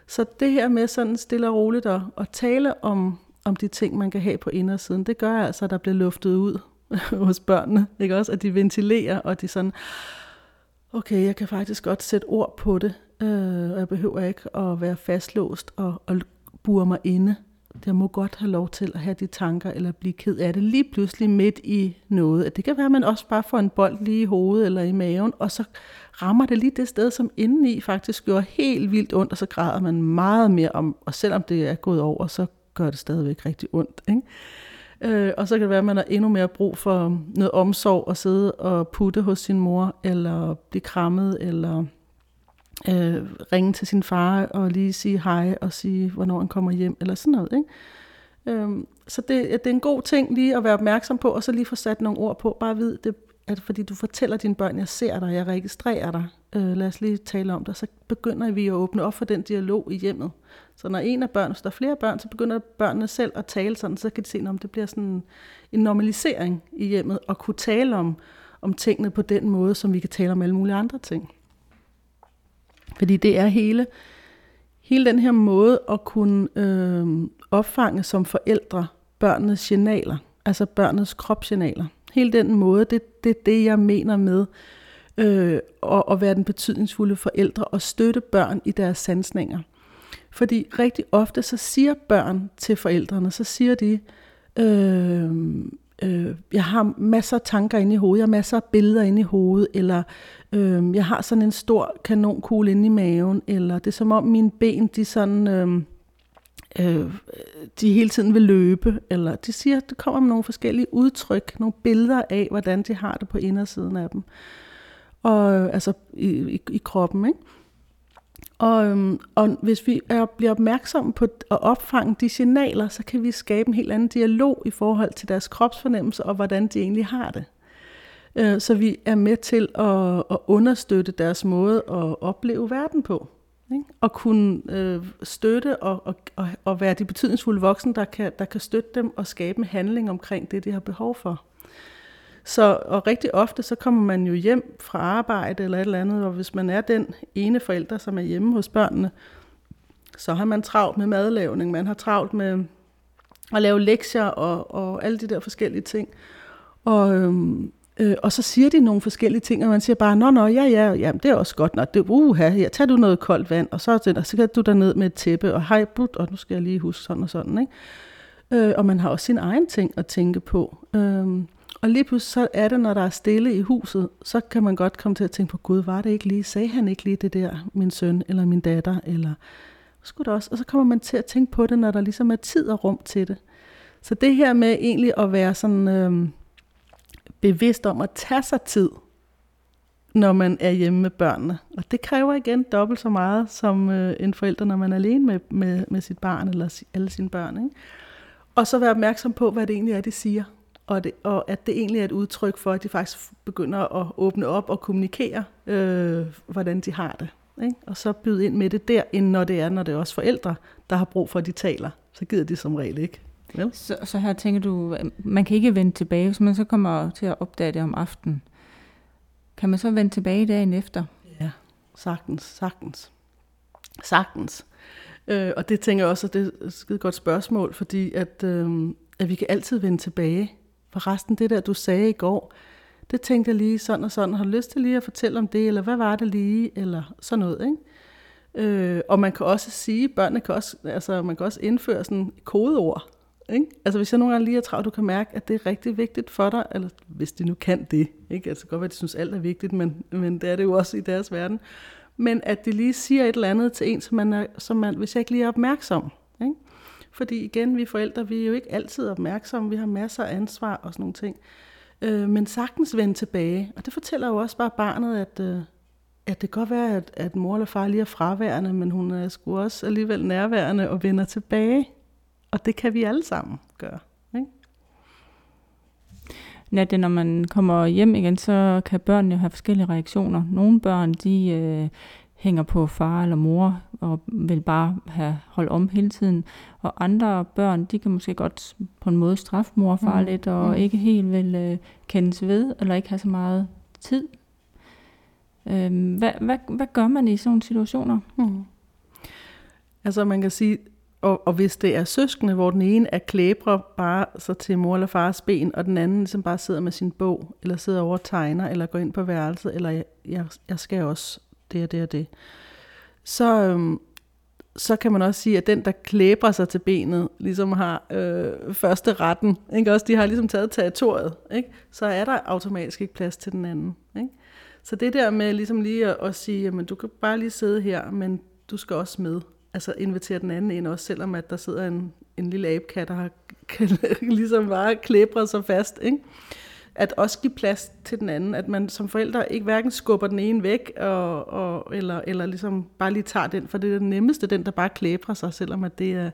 Så det her med sådan stille og roligt at, at tale om, om de ting, man kan have på indersiden, det gør altså, at der bliver luftet ud hos børnene. Ikke også? At de ventilerer, og de sådan, okay, jeg kan faktisk godt sætte ord på det, øh, og jeg behøver ikke at være fastlåst og, og bure mig inde. Jeg må godt have lov til at have de tanker, eller blive ked af det lige pludselig midt i noget. At Det kan være, at man også bare får en bold lige i hovedet eller i maven, og så rammer det lige det sted, som indeni faktisk gjorde helt vildt ondt, og så græder man meget mere om, og selvom det er gået over, så gør det stadigvæk rigtig ondt. Ikke? Øh, og så kan det være, at man har endnu mere brug for noget omsorg og sidde og putte hos sin mor, eller blive krammet, eller øh, ringe til sin far og lige sige hej og sige, hvornår han kommer hjem, eller sådan noget. Ikke? Øhm, så det, det er en god ting lige at være opmærksom på, og så lige få sat nogle ord på. Bare vid, det at fordi du fortæller dine børn, jeg ser dig, jeg registrerer dig, øh, lad os lige tale om det, så begynder vi at åbne op for den dialog i hjemmet. Så når en af børn, hvis der er flere børn, så begynder børnene selv at tale sådan, så kan de se, om det bliver sådan en normalisering i hjemmet, og kunne tale om, om tingene på den måde, som vi kan tale om alle mulige andre ting. Fordi det er hele, hele den her måde at kunne øh, opfange som forældre børnenes signaler, altså børnenes kropssignaler. Hele den måde, det, det det, jeg mener med øh, at, at være den betydningsfulde forældre og støtte børn i deres sansninger. Fordi rigtig ofte så siger børn til forældrene, så siger de, øh, øh, jeg har masser af tanker inde i hovedet, jeg har masser af billeder inde i hovedet, eller øh, jeg har sådan en stor kanonkugle inde i maven, eller det er som om mine ben, de sådan... Øh, øh, de hele tiden vil løbe, eller de siger, at det kommer med nogle forskellige udtryk, nogle billeder af, hvordan de har det på indersiden af dem, og altså i, i, i kroppen, ikke? Og, øhm, og hvis vi er, bliver opmærksomme på at opfange de signaler, så kan vi skabe en helt anden dialog i forhold til deres kropsfornemmelse og hvordan de egentlig har det. Øh, så vi er med til at, at understøtte deres måde at opleve verden på. Ikke? Og kunne øh, støtte og, og, og, og være de betydningsfulde voksne, der kan, der kan støtte dem og skabe en handling omkring det, de har behov for. Så, og rigtig ofte, så kommer man jo hjem fra arbejde eller et eller andet, og hvis man er den ene forælder, som er hjemme hos børnene, så har man travlt med madlavning, man har travlt med at lave lektier og, og alle de der forskellige ting. Og, øhm, Øh, og så siger de nogle forskellige ting, og man siger bare, nå, nå, ja, ja, ja, det er også godt, nå, det, uha, ja, tager du noget koldt vand, og så, og så kan du der ned med et tæppe, og hej, but, og nu skal jeg lige huske sådan og sådan, ikke? Øh, og man har også sin egen ting at tænke på. Øh, og lige pludselig så er det, når der er stille i huset, så kan man godt komme til at tænke på, gud, var det ikke lige, sagde han ikke lige det der, min søn eller min datter, eller skulle det også, og så kommer man til at tænke på det, når der ligesom er tid og rum til det. Så det her med egentlig at være sådan... Øh, bevidst om at tage sig tid når man er hjemme med børnene. Og det kræver igen dobbelt så meget som øh, en forælder, når man er alene med, med, med sit barn eller alle sine børn. Ikke? Og så være opmærksom på, hvad det egentlig er, de siger. Og, det, og at det egentlig er et udtryk for, at de faktisk begynder at åbne op og kommunikere, øh, hvordan de har det. Ikke? Og så byde ind med det der, end når det er, når det er også forældre, der har brug for, at de taler. Så gider de som regel ikke. Vel? Så, så her tænker du, man kan ikke vende tilbage, hvis man så kommer til at opdage det om aftenen. Kan man så vende tilbage dagen efter? Ja, sagtens, sagtens. Sagtens. Øh, og det tænker jeg også, at det er et skide godt spørgsmål, fordi at, øh, at vi kan altid vende tilbage. For resten, det der, du sagde i går, det tænkte jeg lige sådan og sådan. Har du lyst til lige at fortælle om det, eller hvad var det lige, eller sådan noget, ikke? Øh, og man kan også sige, børnene kan også, altså man kan også indføre sådan kodeord. Ikke? Altså hvis jeg nogle gange lige er travlt, du kan mærke, at det er rigtig vigtigt for dig, eller hvis de nu kan det, ikke? Altså godt være, at de synes, alt er vigtigt, men, men det er det jo også i deres verden. Men at de lige siger et eller andet til en, som man, er, som man hvis jeg ikke lige er opmærksom. Fordi igen, vi forældre, vi er jo ikke altid opmærksomme, vi har masser af ansvar og sådan nogle ting. Øh, men sagtens vende tilbage. Og det fortæller jo også bare barnet, at, øh, at det kan godt være, at, at mor eller far lige er fraværende, men hun er sgu også alligevel nærværende og vender tilbage. Og det kan vi alle sammen gøre. Ikke? det, når man kommer hjem igen, så kan børnene have forskellige reaktioner. Nogle børn, de øh, hænger på far eller mor og vil bare have hold om hele tiden. Og andre børn, de kan måske godt på en måde straffe mor og far mm. lidt, og mm. ikke helt vil øh, kendes ved, eller ikke have så meget tid. Øh, hvad, hvad, hvad gør man i sådan situationer? Mm. Altså man kan sige, og, og hvis det er søskende, hvor den ene er klæbre bare så til mor eller fars ben, og den anden ligesom bare sidder med sin bog, eller sidder over og tegner, eller går ind på værelset, eller jeg, jeg, jeg skal også det og det og det, så, øhm, så kan man også sige, at den, der klæber sig til benet, ligesom har øh, første retten, ikke? Også, de har ligesom taget territoriet, ikke? så er der automatisk ikke plads til den anden. Ikke? Så det der med ligesom lige at, at sige, jamen du kan bare lige sidde her, men du skal også med altså invitere den anden ind også, selvom at der sidder en, en lille abekat, der har ligesom bare klæbret sig fast. Ikke? At også give plads til den anden, at man som forældre ikke hverken skubber den ene væk, og, og, eller, eller ligesom bare lige tager den, for det er det nemmeste, den der bare klæbrer sig, selvom at det, er,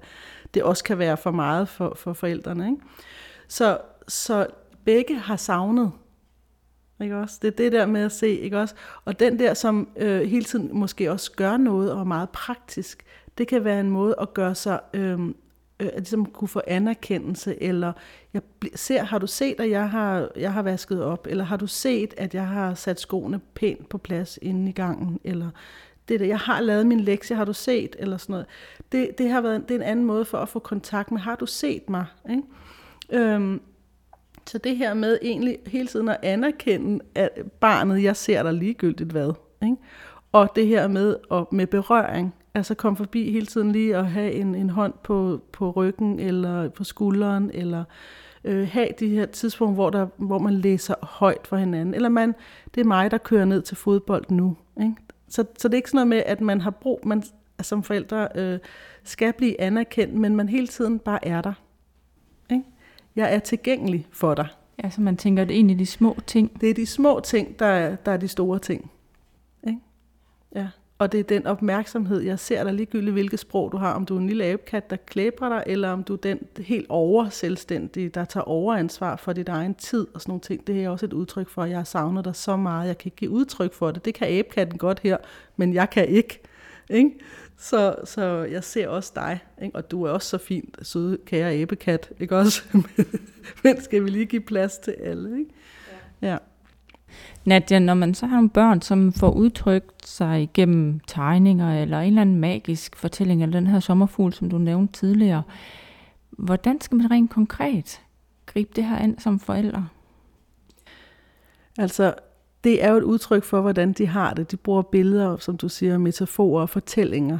det også kan være for meget for, for forældrene. Ikke? Så, så begge har savnet ikke også? Det er det der med at se, ikke også? Og den der, som øh, hele tiden måske også gør noget og er meget praktisk, det kan være en måde at gøre sig, øh, øh, ligesom kunne få anerkendelse, eller jeg ser, har du set, at jeg har, jeg har vasket op, eller har du set, at jeg har sat skoene pænt på plads inde i gangen, eller det der, jeg har lavet min lektie, har du set, eller sådan noget. Det, det har været det er en anden måde for at få kontakt med, har du set mig? Ikke? Øhm, så det her med egentlig hele tiden at anerkende, at barnet, jeg ser dig ligegyldigt hvad. Ikke? Og det her med, og med berøring, Altså komme forbi hele tiden lige og have en, en hånd på, på ryggen eller på skulderen, eller øh, have de her tidspunkter, hvor, der, hvor man læser højt for hinanden. Eller man, det er mig, der kører ned til fodbold nu. Ikke? Så, så det er ikke sådan noget med, at man har brug, man som forældre øh, skal blive anerkendt, men man hele tiden bare er der. Ikke? Jeg er tilgængelig for dig. Ja, så man tænker, at det er egentlig de små ting. Det er de små ting, der er, der er de store ting. Ikke? Ja. Og det er den opmærksomhed, jeg ser dig ligegyldigt, hvilket sprog du har. Om du er en lille abekat, der klæber dig, eller om du er den helt over selvstændige, der tager overansvar for dit egen tid og sådan nogle ting. Det er også et udtryk for, at jeg har savnet dig så meget. Jeg kan ikke give udtryk for det. Det kan abekatten godt her, men jeg kan ikke. ikke? Så, så jeg ser også dig, ikke? og du er også så fint, søde kære abekat, ikke også? men skal vi lige give plads til alle, ikke? Ja. ja. Nadia, når man så har nogle børn, som får udtrykt sig gennem tegninger eller en eller anden magisk fortælling, eller den her sommerfugl, som du nævnte tidligere, hvordan skal man rent konkret gribe det her an som forældre? Altså, det er jo et udtryk for, hvordan de har det. De bruger billeder, som du siger, metaforer og fortællinger.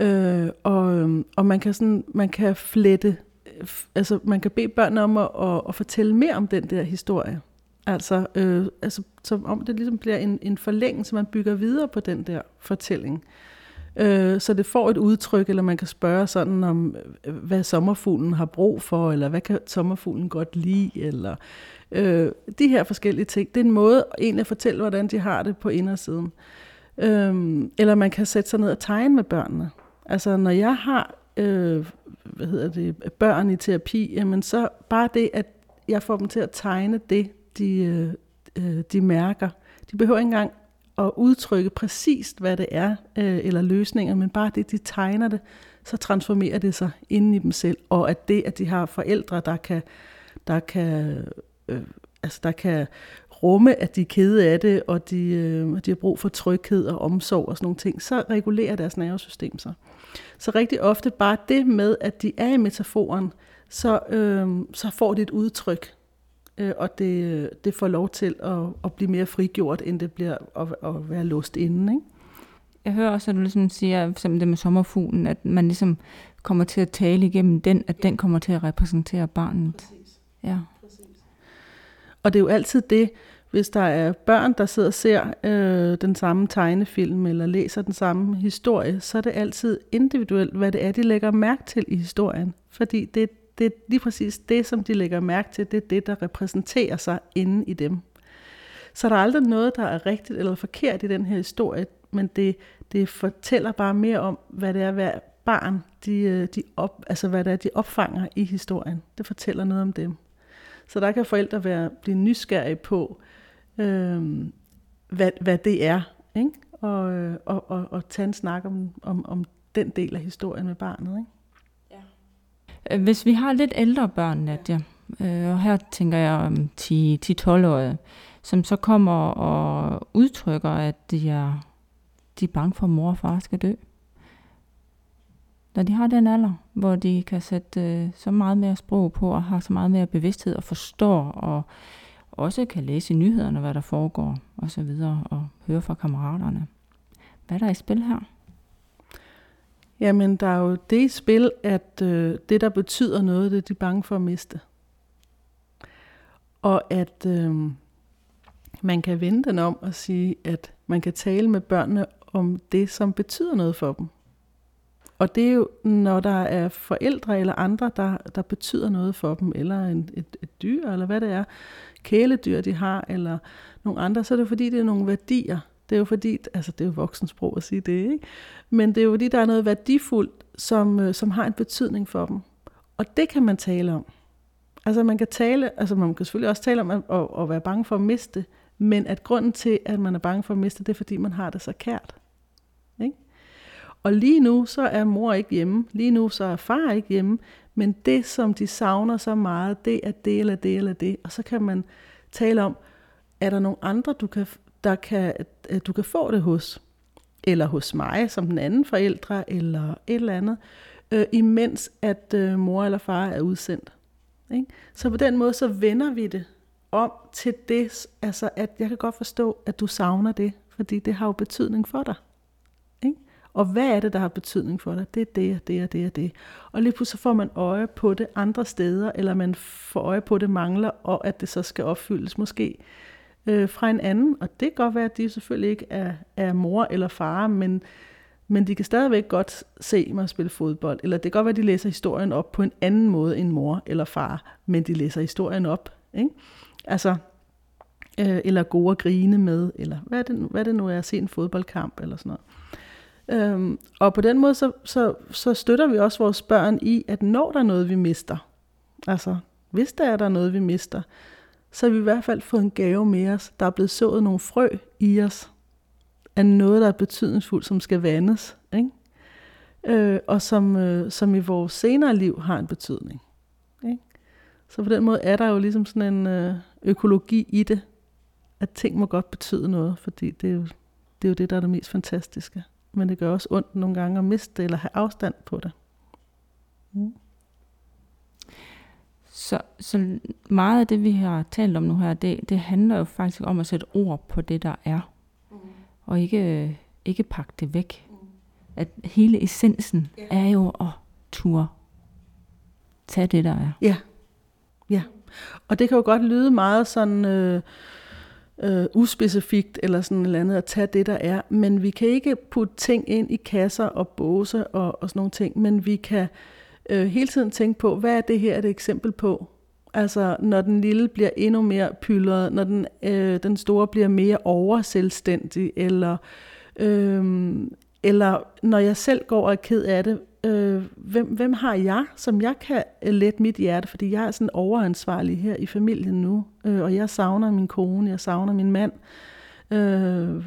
Øh, og, øhm, og man kan sådan, man kan flette, øh, altså man kan bede børn om at, at, at fortælle mere om den der historie. Altså, øh, altså som om det ligesom bliver en, en forlængelse, man bygger videre på den der fortælling. Øh, så det får et udtryk, eller man kan spørge sådan om, øh, hvad sommerfuglen har brug for, eller hvad kan sommerfuglen godt lide, eller Øh, de her forskellige ting, det er en måde egentlig at fortælle, hvordan de har det på indersiden. Øh, eller man kan sætte sig ned og tegne med børnene. Altså når jeg har øh, hvad hedder det, børn i terapi, jamen så bare det, at jeg får dem til at tegne det, de, øh, øh, de mærker. De behøver ikke engang at udtrykke præcist, hvad det er, øh, eller løsninger, men bare det, de tegner det, så transformerer det sig inden i dem selv. Og at det, at de har forældre, der kan, der kan, øh, altså der kan rumme, at de er kede af det, og de, øh, de har brug for tryghed og omsorg og sådan nogle ting, så regulerer deres nervesystem sig. Så rigtig ofte bare det med, at de er i metaforen, så, øh, så får de et udtryk, øh, og det, det får lov til at, at blive mere frigjort, end det bliver at, at være låst inde. Ikke? Jeg hører også, at du ligesom siger, som det med sommerfuglen, at man ligesom kommer til at tale igennem den, at den kommer til at repræsentere barnet. Præcis. Ja. Præcis. Og det er jo altid det, hvis der er børn, der sidder og ser øh, den samme tegnefilm eller læser den samme historie, så er det altid individuelt, hvad det er, de lægger mærke til i historien. Fordi det, det er lige præcis det, som de lægger mærke til, det er det, der repræsenterer sig inde i dem. Så der er aldrig noget, der er rigtigt eller forkert i den her historie, men det, det fortæller bare mere om, hvad det er, hvad barn, de, øh, de op, altså hvad det er, de opfanger i historien. Det fortæller noget om dem. Så der kan forældre være, blive nysgerrige på, øh, hvad, hvad det er, ikke? Og, øh, og, og, og tage en snak om, om, om den del af historien med barnet. Ikke? Øh, hvis vi har lidt ældre børn, Nadia, øh, og her tænker jeg om 10-12-årige, som så kommer og udtrykker, at de er, de er bange for, at mor og far skal dø. Når de har den alder, hvor de kan sætte øh, så meget mere sprog på, og har så meget mere bevidsthed, og forstår, og også kan læse i nyhederne, hvad der foregår, og så videre, og høre fra kammeraterne. Hvad er der i spil her? Jamen, der er jo det i spil, at øh, det, der betyder noget, det er de bange for at miste. Og at øh, man kan vende den om og sige, at man kan tale med børnene om det, som betyder noget for dem. Og det er jo, når der er forældre eller andre, der, der betyder noget for dem, eller en, et, et dyr, eller hvad det er, kæledyr de har, eller nogle andre, så er det fordi, det er nogle værdier. Det er jo fordi, altså det er jo voksensprog at sige det, ikke? Men det er jo fordi, der er noget værdifuldt, som, øh, som har en betydning for dem. Og det kan man tale om. Altså man kan tale, altså man kan selvfølgelig også tale om at, at, at være bange for at miste, men at grunden til, at man er bange for at miste, det er fordi, man har det så kært. Ikke? Og lige nu, så er mor ikke hjemme. Lige nu, så er far ikke hjemme. Men det, som de savner så meget, det er det eller det eller det. Og så kan man tale om, er der nogle andre, du kan, der kan, øh, du kan få det hos? Eller hos mig, som den anden forældre, eller et eller andet, øh, imens at øh, mor eller far er udsendt. Ikke? Så på den måde, så vender vi det om til det, altså at jeg kan godt forstå, at du savner det, fordi det har jo betydning for dig. Ikke? Og hvad er det, der har betydning for dig? Det er det, og det, og det, og det. Og lige pludselig får man øje på det andre steder, eller man får øje på, at det mangler, og at det så skal opfyldes måske øh, fra en anden. Og det kan godt være, at de selvfølgelig ikke er, er mor eller far, men, men de kan stadigvæk godt se mig spille fodbold. Eller det kan godt være, at de læser historien op på en anden måde end mor eller far, men de læser historien op. Ikke? Altså, øh, eller gode at grine med, eller hvad det, hvad det nu er at se en fodboldkamp, eller sådan noget. Øhm, og på den måde, så, så, så støtter vi også vores børn i, at når der er noget, vi mister, altså hvis der er der noget, vi mister, så har vi i hvert fald fået en gave med os. Der er blevet sået nogle frø i os, af noget, der er betydningsfuldt, som skal vandes, ikke? Øh, og som, øh, som i vores senere liv har en betydning. Ikke? Så på den måde er der jo ligesom sådan en øh, økologi i det, at ting må godt betyde noget, fordi det er jo det, er jo det der er det mest fantastiske men det gør også ondt nogle gange at miste eller have afstand på det. Mm. Så, så meget af det, vi har talt om nu her, det, det handler jo faktisk om at sætte ord på det, der er. Mm. Og ikke, ikke pakke det væk. Mm. At hele essensen yeah. er jo at ture. Tag det, der er. Ja. Ja. Og det kan jo godt lyde meget sådan... Øh, øh, uspecifikt eller sådan eller andet at tage det, der er. Men vi kan ikke putte ting ind i kasser og båse og, og sådan nogle ting, men vi kan øh, hele tiden tænke på, hvad er det her et eksempel på? Altså, når den lille bliver endnu mere pyldret, når den, øh, den store bliver mere overselvstændig, eller, øh, eller når jeg selv går og er ked af det, øh, hvem, hvem har jeg, som jeg kan øh, lette mit hjerte, fordi jeg er sådan overansvarlig her i familien nu, øh, og jeg savner min kone, jeg savner min mand, øh,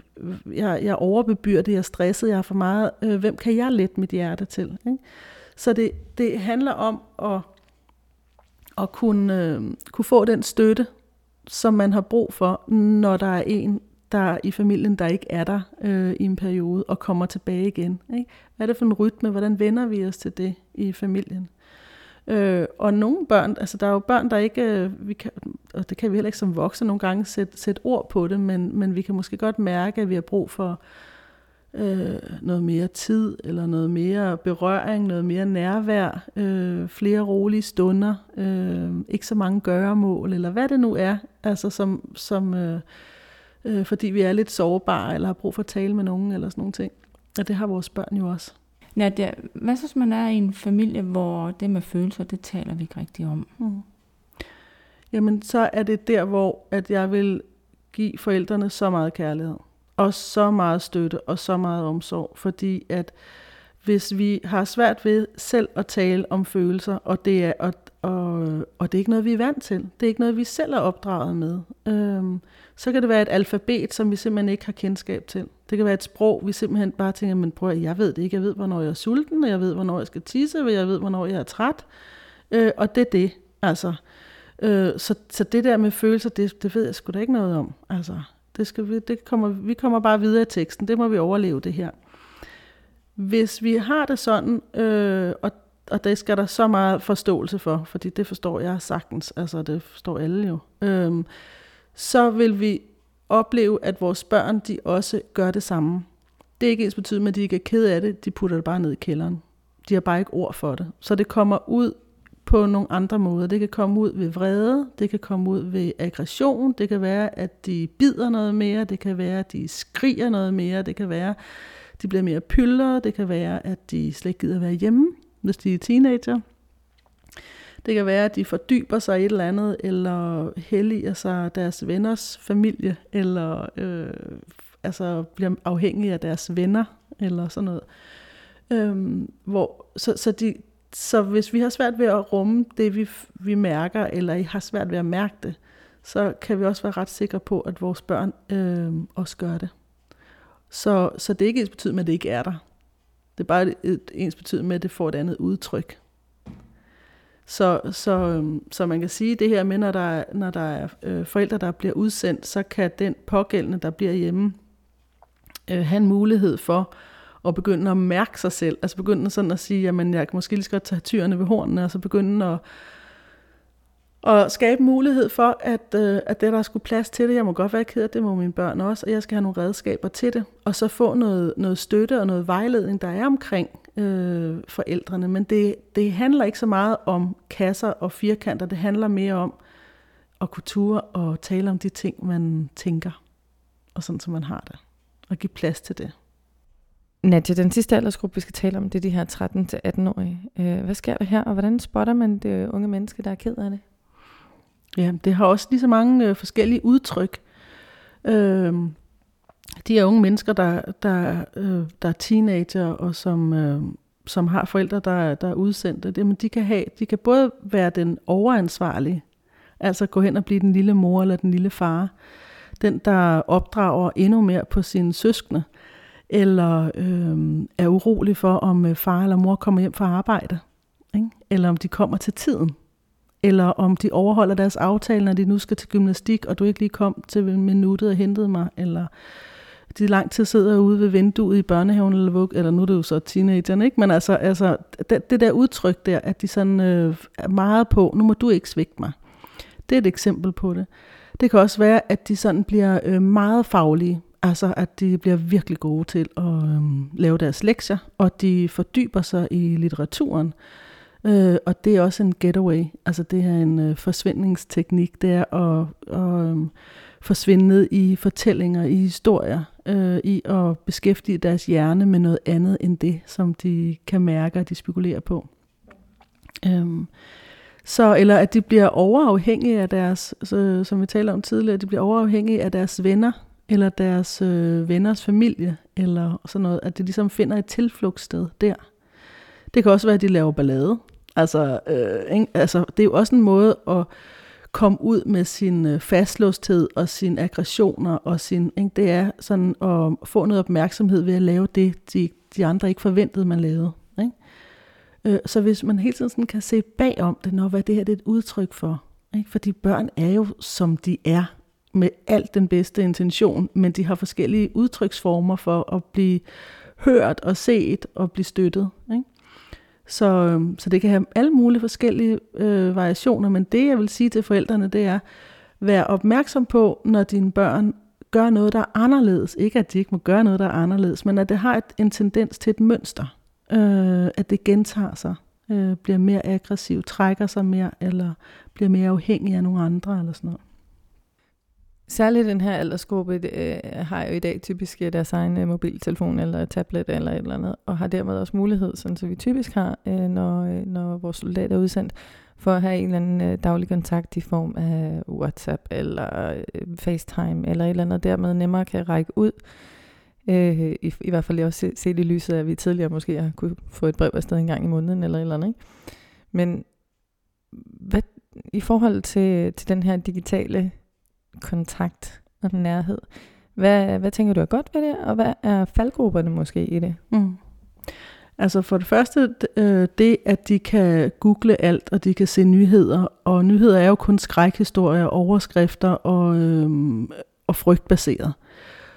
jeg, jeg overbebyrder, jeg er stresset, jeg har for meget, øh, hvem kan jeg lette mit hjerte til? Ikke? Så det, det handler om at, at kunne, øh, kunne få den støtte, som man har brug for, når der er en, der i familien, der ikke er der øh, i en periode, og kommer tilbage igen. Ikke? Hvad er det for en rytme? Hvordan vender vi os til det i familien? Øh, og nogle børn, altså der er jo børn, der ikke, øh, vi kan, og det kan vi heller ikke som voksne nogle gange sætte, sætte ord på det, men, men vi kan måske godt mærke, at vi har brug for øh, noget mere tid, eller noget mere berøring, noget mere nærvær, øh, flere rolige stunder, øh, ikke så mange gøremål, eller hvad det nu er, altså som, som øh, øh, fordi vi er lidt sårbare, eller har brug for at tale med nogen, eller sådan nogle ting. Og det har vores børn jo også. Nadia, hvad så, hvis man er i en familie, hvor det med følelser, det taler vi ikke rigtig om? Mm. Jamen, så er det der, hvor at jeg vil give forældrene så meget kærlighed, og så meget støtte, og så meget omsorg, fordi at hvis vi har svært ved selv at tale om følelser, og det er, og, og, og det er ikke noget, vi er vant til. Det er ikke noget, vi selv er opdraget med. Øhm, så kan det være et alfabet, som vi simpelthen ikke har kendskab til. Det kan være et sprog, vi simpelthen bare tænker, men prøv jeg ved det ikke. Jeg ved, hvornår jeg er sulten, og jeg ved, hvornår jeg skal tisse, og jeg ved, hvornår jeg er træt. Øh, og det er det, altså. Øh, så, så det der med følelser, det, det ved jeg sgu da ikke noget om. Altså, det skal vi, det kommer, vi kommer bare videre i teksten. Det må vi overleve, det her. Hvis vi har det sådan, øh, og og det skal der så meget forståelse for, fordi det forstår jeg sagtens, altså det forstår alle jo, øh, så vil vi opleve, at vores børn, de også gør det samme. Det er ikke ens betydende, at de ikke er ked af det, de putter det bare ned i kælderen. De har bare ikke ord for det. Så det kommer ud på nogle andre måder. Det kan komme ud ved vrede, det kan komme ud ved aggression, det kan være, at de bider noget mere, det kan være, at de skriger noget mere, det kan være, at de bliver mere pyldere, det kan være, at de slet ikke gider være hjemme, hvis de er teenager. Det kan være, at de fordyber sig i et eller andet, eller helliger sig deres venners familie, eller øh, altså bliver afhængige af deres venner, eller sådan noget. Øhm, hvor, så, så, de, så hvis vi har svært ved at rumme det, vi, vi mærker, eller I har svært ved at mærke det, så kan vi også være ret sikre på, at vores børn øh, også gør det. Så, så det er ikke ens betydning med, at det ikke er der. Det er bare et, ens betydning med, at det får et andet udtryk. Så, så, øhm, så man kan sige det her med, når der når der er øh, forældre, der bliver udsendt, så kan den pågældende, der bliver hjemme, øh, have en mulighed for og begynde at mærke sig selv. Altså begynde sådan at sige, jamen jeg kan måske lige skal tage tyrene ved hornene, og så begynde at, at skabe mulighed for, at, øh, at det der skulle plads til det, jeg må godt være ked af det, må mine børn også, og jeg skal have nogle redskaber til det, og så få noget, noget støtte og noget vejledning, der er omkring øh, forældrene. Men det, det handler ikke så meget om kasser og firkanter, det handler mere om at kunne ture og tale om de ting, man tænker, og sådan som man har det, og give plads til det. Nadia, den sidste aldersgruppe, vi skal tale om, det er de her 13-18-årige. Øh, hvad sker der her, og hvordan spotter man det unge menneske, der er ked af det? Ja, det har også lige så mange øh, forskellige udtryk. Øh, de er unge mennesker, der, der, øh, der er teenager, og som, øh, som har forældre, der, der er udsendte, det, men de kan, have, de kan både være den overansvarlige, altså gå hen og blive den lille mor eller den lille far, den, der opdrager endnu mere på sine søskende, eller øh, er urolig for, om øh, far eller mor kommer hjem fra arbejde, ikke? eller om de kommer til tiden eller om de overholder deres aftale, når de nu skal til gymnastik, og du ikke lige kom til minuttet og hentede mig, eller de lang tid sidder ude ved vinduet i børnehaven eller vug, eller nu er det jo så teenagerne, ikke? Men altså, altså det, det der udtryk der, at de sådan øh, er meget på, nu må du ikke svigte mig. Det er et eksempel på det. Det kan også være, at de sådan bliver øh, meget faglige, altså at de bliver virkelig gode til at øh, lave deres lektier, og de fordyber sig i litteraturen. Øh, og det er også en getaway, altså det er en øh, forsvindingsteknik, det er at, at øh, forsvinde ned i fortællinger, i historier, øh, i at beskæftige deres hjerne med noget andet end det, som de kan mærke, at de spekulerer på. Øhm, Så, eller at de bliver overafhængige af deres, så, som vi talte om tidligere, de bliver overafhængige af deres venner, eller deres øh, venners familie, eller sådan noget, at de ligesom finder et tilflugtssted der. Det kan også være, at de laver ballade. Altså, øh, ikke? altså det er jo også en måde at komme ud med sin øh, fastlåsthed og sine aggressioner og sin, ikke? det er sådan at få noget opmærksomhed ved at lave det, de, de andre ikke forventede, man lavede. Ikke? Øh, så hvis man hele tiden sådan kan se bagom det, når hvad det her det er et udtryk for, ikke? fordi børn er jo som de er, med alt den bedste intention, men de har forskellige udtryksformer for at blive hørt og set og blive støttet. Ikke? Så, øhm, så det kan have alle mulige forskellige øh, variationer, men det jeg vil sige til forældrene, det er, vær opmærksom på, når dine børn gør noget, der er anderledes. Ikke at de ikke må gøre noget, der er anderledes, men at det har et, en tendens til et mønster. Øh, at det gentager sig, øh, bliver mere aggressiv, trækker sig mere, eller bliver mere afhængig af nogle andre, eller sådan noget. Særligt den her aldersgruppe øh, har jo i dag typisk øh, deres egen øh, mobiltelefon eller tablet eller et eller andet, og har dermed også mulighed, sådan så vi typisk har, øh, når, øh, når vores soldater er udsendt, for at have en eller anden øh, daglig kontakt i form af WhatsApp eller øh, FaceTime eller et eller andet, dermed nemmere kan række ud. Øh, i, I hvert fald også se, set i lyset af, at vi tidligere måske har kunne få et brev afsted en gang i måneden eller et eller andet. Ikke? Men hvad, i forhold til, til den her digitale kontakt og nærhed. Hvad, hvad tænker du er godt ved det, og hvad er faldgrupperne måske i det? Mm. Altså for det første, øh, det at de kan google alt, og de kan se nyheder, og nyheder er jo kun skrækhistorier, overskrifter og, øhm, og frygtbaseret.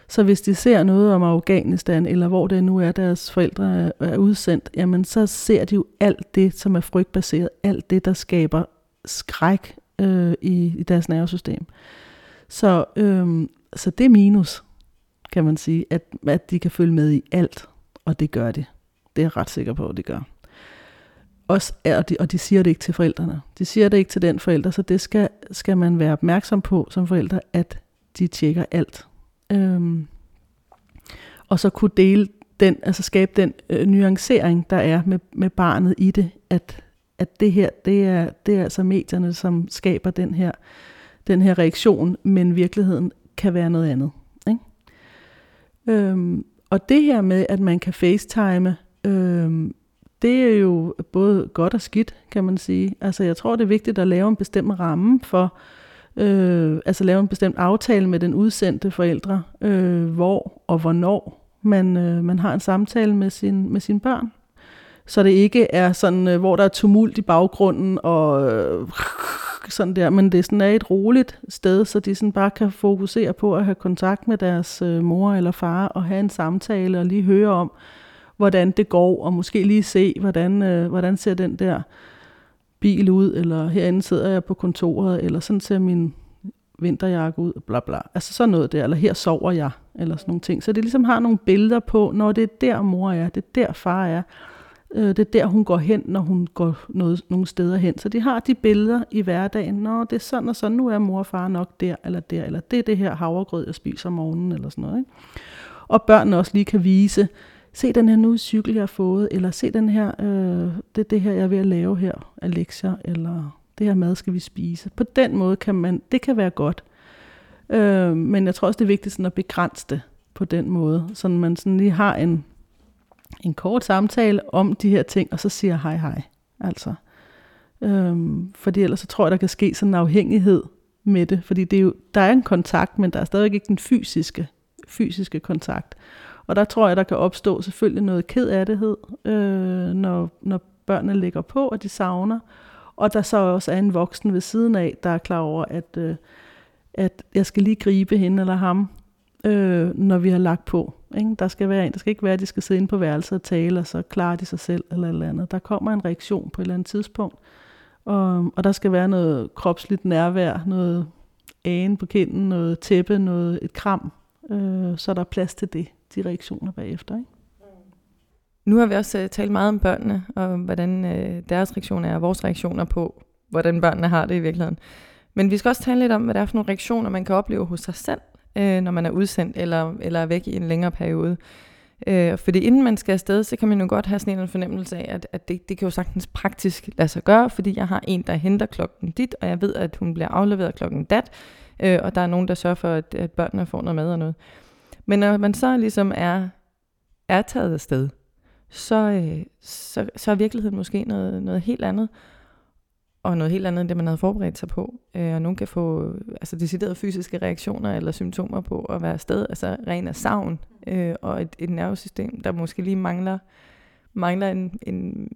Så hvis de ser noget om Afghanistan, eller hvor det nu er, deres forældre er, er udsendt, jamen så ser de jo alt det, som er frygtbaseret, alt det, der skaber skræk øh, i, i deres nervesystem. Så, øhm, så det er minus, kan man sige, at, at de kan følge med i alt, og det gør de. Det er jeg ret sikker på, at de gør. Også er de, og de siger det ikke til forældrene. De siger det ikke til den forælder, så det skal, skal man være opmærksom på som forældre, at de tjekker alt. Øhm, og så kunne dele den, altså skabe den øh, nuancering, der er med, med barnet i det, at, at det her, det er, det er altså medierne, som skaber den her den her reaktion, men virkeligheden kan være noget andet. Ikke? Øhm, og det her med, at man kan facetime, øhm, det er jo både godt og skidt, kan man sige. Altså jeg tror, det er vigtigt at lave en bestemt ramme for, øh, altså lave en bestemt aftale med den udsendte forældre, øh, hvor og hvornår man, øh, man har en samtale med, sin, med sine børn. Så det ikke er sådan, øh, hvor der er tumult i baggrunden og øh, sådan der, men det sådan er et roligt sted, så de sådan bare kan fokusere på at have kontakt med deres øh, mor eller far og have en samtale og lige høre om, hvordan det går, og måske lige se, hvordan, øh, hvordan ser den der bil ud, eller herinde sidder jeg på kontoret, eller sådan ser min vinterjakke ud, bla bla. Altså sådan noget der, eller her sover jeg, eller sådan nogle ting. Så det ligesom har nogle billeder på, når det er der mor er, det er der far er. Øh, det er der, hun går hen, når hun går noget, nogle steder hen. Så de har de billeder i hverdagen. Nå, det er sådan og sådan. Nu er mor og far nok der eller der. Eller det er det her havregrød, jeg spiser om morgenen. Eller sådan noget. Ikke? Og børnene også lige kan vise, se den her nye cykel, jeg har fået. Eller se den her, øh, det er det her, jeg er ved at lave her af lektier. Eller det her mad skal vi spise. På den måde kan man, det kan være godt. Øh, men jeg tror også, det er vigtigt sådan at begrænse det på den måde. Så man sådan lige har en, en kort samtale om de her ting, og så siger hej hej. Altså. Øhm, fordi ellers så tror jeg, der kan ske sådan en afhængighed med det. Fordi det er jo, der er en kontakt, men der er stadig ikke den fysiske, fysiske kontakt. Og der tror jeg, der kan opstå selvfølgelig noget kedattighed, øh, når, når børnene ligger på, og de savner. Og der så også er en voksen ved siden af, der er klar over, at, øh, at jeg skal lige gribe hende eller ham, øh, når vi har lagt på. Ikke? Der skal være en, der skal ikke være, at de skal sidde inde på værelset og tale, og så klarer de sig selv eller eller andet. Der kommer en reaktion på et eller andet tidspunkt, og, og der skal være noget kropsligt nærvær, noget agen på kinden, noget tæppe, noget, et kram, øh, så der er plads til det, de reaktioner bagefter. Ikke? Nu har vi også uh, talt meget om børnene, og hvordan uh, deres reaktioner er, og vores reaktioner på, hvordan børnene har det i virkeligheden. Men vi skal også tale lidt om, hvad det er for nogle reaktioner, man kan opleve hos sig selv, øh, når man er udsendt eller, eller er væk i en længere periode. Øh, fordi inden man skal afsted, så kan man jo godt have sådan en fornemmelse af, at, at det, det kan jo sagtens praktisk lade sig gøre, fordi jeg har en, der henter klokken dit, og jeg ved, at hun bliver afleveret klokken dat, øh, og der er nogen, der sørger for, at, at børnene får noget mad og noget. Men når man så ligesom er, er taget afsted, så, øh, så, så er virkeligheden måske noget, noget helt andet og noget helt andet end det, man havde forberedt sig på. Øh, og nogen kan få øh, altså, deciderede fysiske reaktioner eller symptomer på at være afsted, altså ren af savn, øh, og et, et nervesystem, der måske lige mangler, mangler, en, en,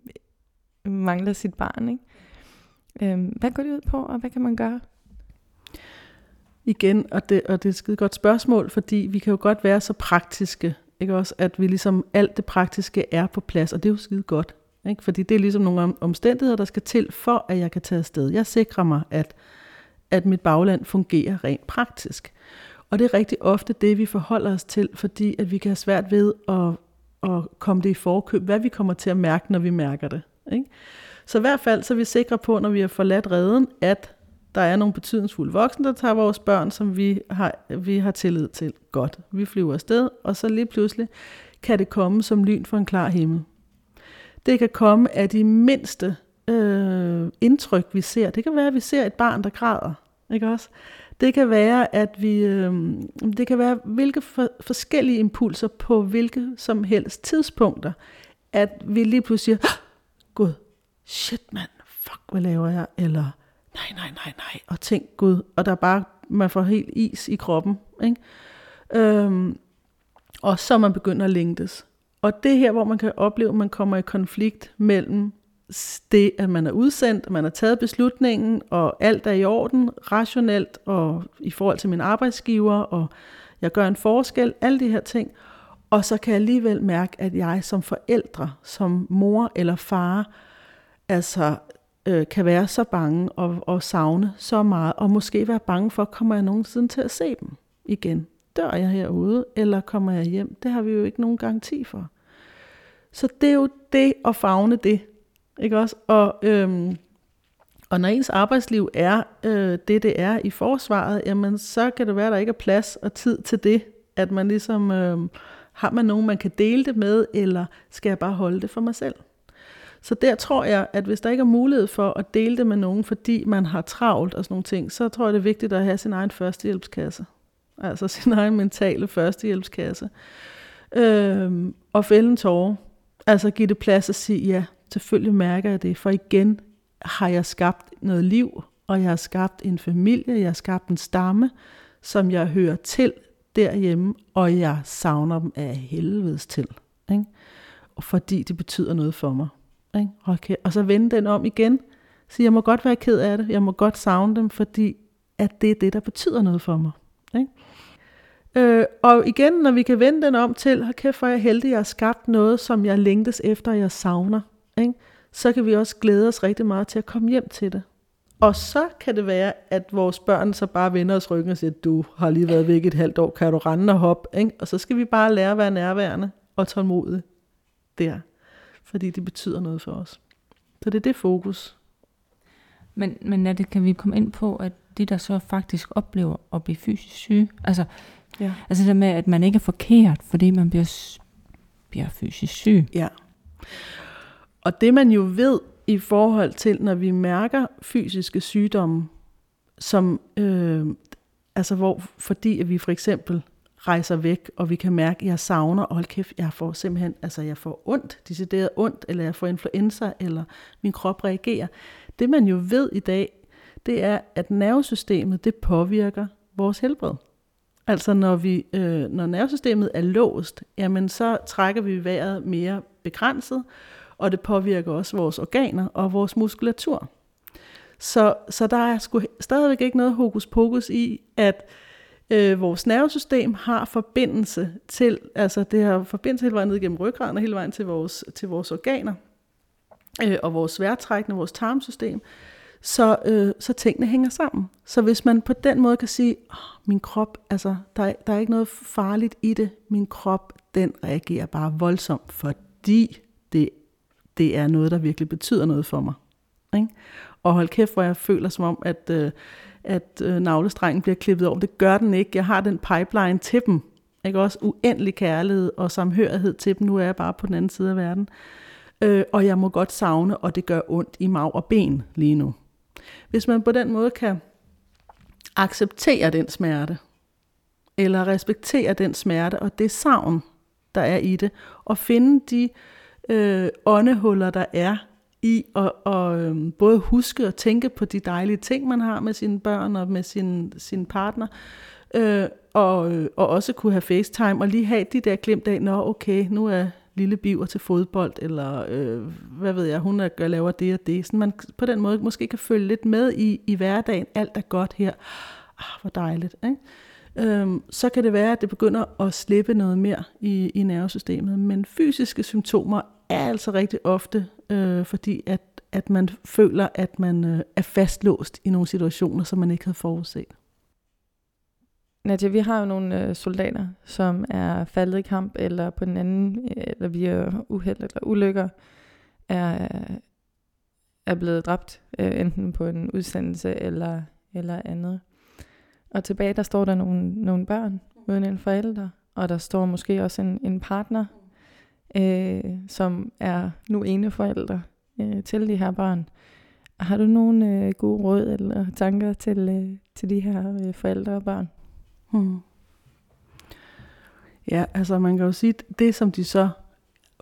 mangler sit barn. Ikke? Øh, hvad går det ud på, og hvad kan man gøre? Igen, og det, og det er et skide godt spørgsmål, fordi vi kan jo godt være så praktiske, ikke også, at vi ligesom alt det praktiske er på plads, og det er jo skide godt. Ikke? Fordi det er ligesom nogle omstændigheder, der skal til, for at jeg kan tage afsted. Jeg sikrer mig, at, at mit bagland fungerer rent praktisk. Og det er rigtig ofte det, vi forholder os til, fordi at vi kan have svært ved at, at komme det i forkøb, hvad vi kommer til at mærke, når vi mærker det. Ikke? Så i hvert fald så er vi sikre på, når vi har forladt redden, at der er nogle betydningsfulde voksne, der tager vores børn, som vi har, vi har tillid til. Godt, vi flyver afsted, og så lige pludselig kan det komme som lyn fra en klar himmel. Det kan komme af de mindste øh, indtryk, vi ser. Det kan være, at vi ser et barn, der græder. Ikke også? Det kan være, at vi, øh, det kan være hvilke for, forskellige impulser på hvilke som helst tidspunkter, at vi lige pludselig siger, Gud, shit mand, fuck, hvad laver jeg? Eller, nej, nej, nej, nej, og tænk Gud, og der er bare, man får helt is i kroppen, ikke? Øhm, og så man begynder at længtes. Og det her, hvor man kan opleve, at man kommer i konflikt mellem det, at man er udsendt, at man har taget beslutningen, og alt er i orden, rationelt, og i forhold til min arbejdsgiver, og jeg gør en forskel, alle de her ting. Og så kan jeg alligevel mærke, at jeg som forældre, som mor eller far, altså øh, kan være så bange og, og savne så meget, og måske være bange for, kommer jeg nogensinde til at se dem igen? Dør jeg herude, eller kommer jeg hjem? Det har vi jo ikke nogen garanti for. Så det er jo det at fagne det. Ikke også? Og, øhm, og når ens arbejdsliv er øh, det, det er i forsvaret, jamen så kan det være, at der ikke er plads og tid til det. At man ligesom, øh, har man nogen, man kan dele det med, eller skal jeg bare holde det for mig selv? Så der tror jeg, at hvis der ikke er mulighed for at dele det med nogen, fordi man har travlt og sådan nogle ting, så tror jeg, det er vigtigt at have sin egen førstehjælpskasse altså sin egen mentale førstehjælpskasse. Øhm, og fælde en tårer. Altså give det plads at sige, ja, selvfølgelig mærker jeg det, for igen har jeg skabt noget liv, og jeg har skabt en familie, jeg har skabt en stamme, som jeg hører til derhjemme, og jeg savner dem af helvedes til. Ikke? Og fordi det betyder noget for mig. Ikke? Okay. Og så vende den om igen. Så jeg må godt være ked af det, jeg må godt savne dem, fordi at det er det, der betyder noget for mig. Ikke? Øh, og igen, når vi kan vende den om til, hold kæft, hvor jeg heldig, jeg har skabt noget, som jeg længtes efter, jeg savner, ikke? så kan vi også glæde os rigtig meget til at komme hjem til det. Og så kan det være, at vores børn så bare vender os ryggen og siger, du har lige været væk et halvt år, kan du rende og hoppe? Ikke? Og så skal vi bare lære at være nærværende og tålmodige der, fordi det betyder noget for os. Så det er det fokus. Men, men det, kan vi komme ind på, at de, der så faktisk oplever at blive fysisk syge, altså Ja. Altså det med, at man ikke er forkert, fordi man bliver, bliver fysisk syg. Ja. Og det man jo ved i forhold til, når vi mærker fysiske sygdomme, som, øh, altså hvor, fordi at vi for eksempel rejser væk, og vi kan mærke, at jeg savner, og hold kæft, jeg får simpelthen, altså jeg får ondt, decideret ondt, eller jeg får influenza, eller min krop reagerer. Det man jo ved i dag, det er, at nervesystemet, det påvirker vores helbred. Altså når, vi, øh, når nervesystemet er låst, jamen så trækker vi vejret mere begrænset, og det påvirker også vores organer og vores muskulatur. Så, så der er sgu stadigvæk ikke noget hokus pokus i, at øh, vores nervesystem har forbindelse til, altså det har forbindelse hele vejen ned gennem ryggraden og hele vejen til vores, til vores organer øh, og vores sværtrækkende, vores tarmsystem så, øh, så tingene hænger sammen. Så hvis man på den måde kan sige, oh, min krop, altså der, der er ikke noget farligt i det, min krop, den reagerer bare voldsomt, fordi det, det er noget, der virkelig betyder noget for mig. Ikke? Og hold kæft, hvor jeg føler som om, at, øh, at øh, navlestrengen bliver klippet over. Det gør den ikke. Jeg har den pipeline til dem. Ikke også uendelig kærlighed og samhørighed til dem. Nu er jeg bare på den anden side af verden. Øh, og jeg må godt savne, og det gør ondt i mag og ben lige nu. Hvis man på den måde kan acceptere den smerte, eller respektere den smerte og det savn, der er i det, og finde de øh, åndehuller, der er i at og, øh, både huske og tænke på de dejlige ting, man har med sine børn og med sin, sin partner, øh, og, øh, og også kunne have FaceTime, og lige have de der glemt af, nå okay, nu er lille biver til fodbold, eller øh, hvad ved jeg, hun er, laver det og det. Så man på den måde måske kan følge lidt med i, i hverdagen. Alt er godt her. Ah, hvor dejligt. Ikke? Øhm, så kan det være, at det begynder at slippe noget mere i, i nervesystemet. Men fysiske symptomer er altså rigtig ofte, øh, fordi at, at man føler, at man øh, er fastlåst i nogle situationer, som man ikke havde forudset. Nadia, vi har jo nogle øh, soldater, som er faldet i kamp, eller på den anden, øh, eller via uheld eller ulykker, er, er blevet dræbt, øh, enten på en udsendelse eller, eller andet. Og tilbage, der står der nogle, nogle børn uden en forælder, og der står måske også en, en partner, øh, som er nu ene forældre øh, til de her børn. Har du nogle øh, gode råd eller tanker til, øh, til de her øh, forældre og børn? Hmm. Ja, altså man kan jo sige, at det som de så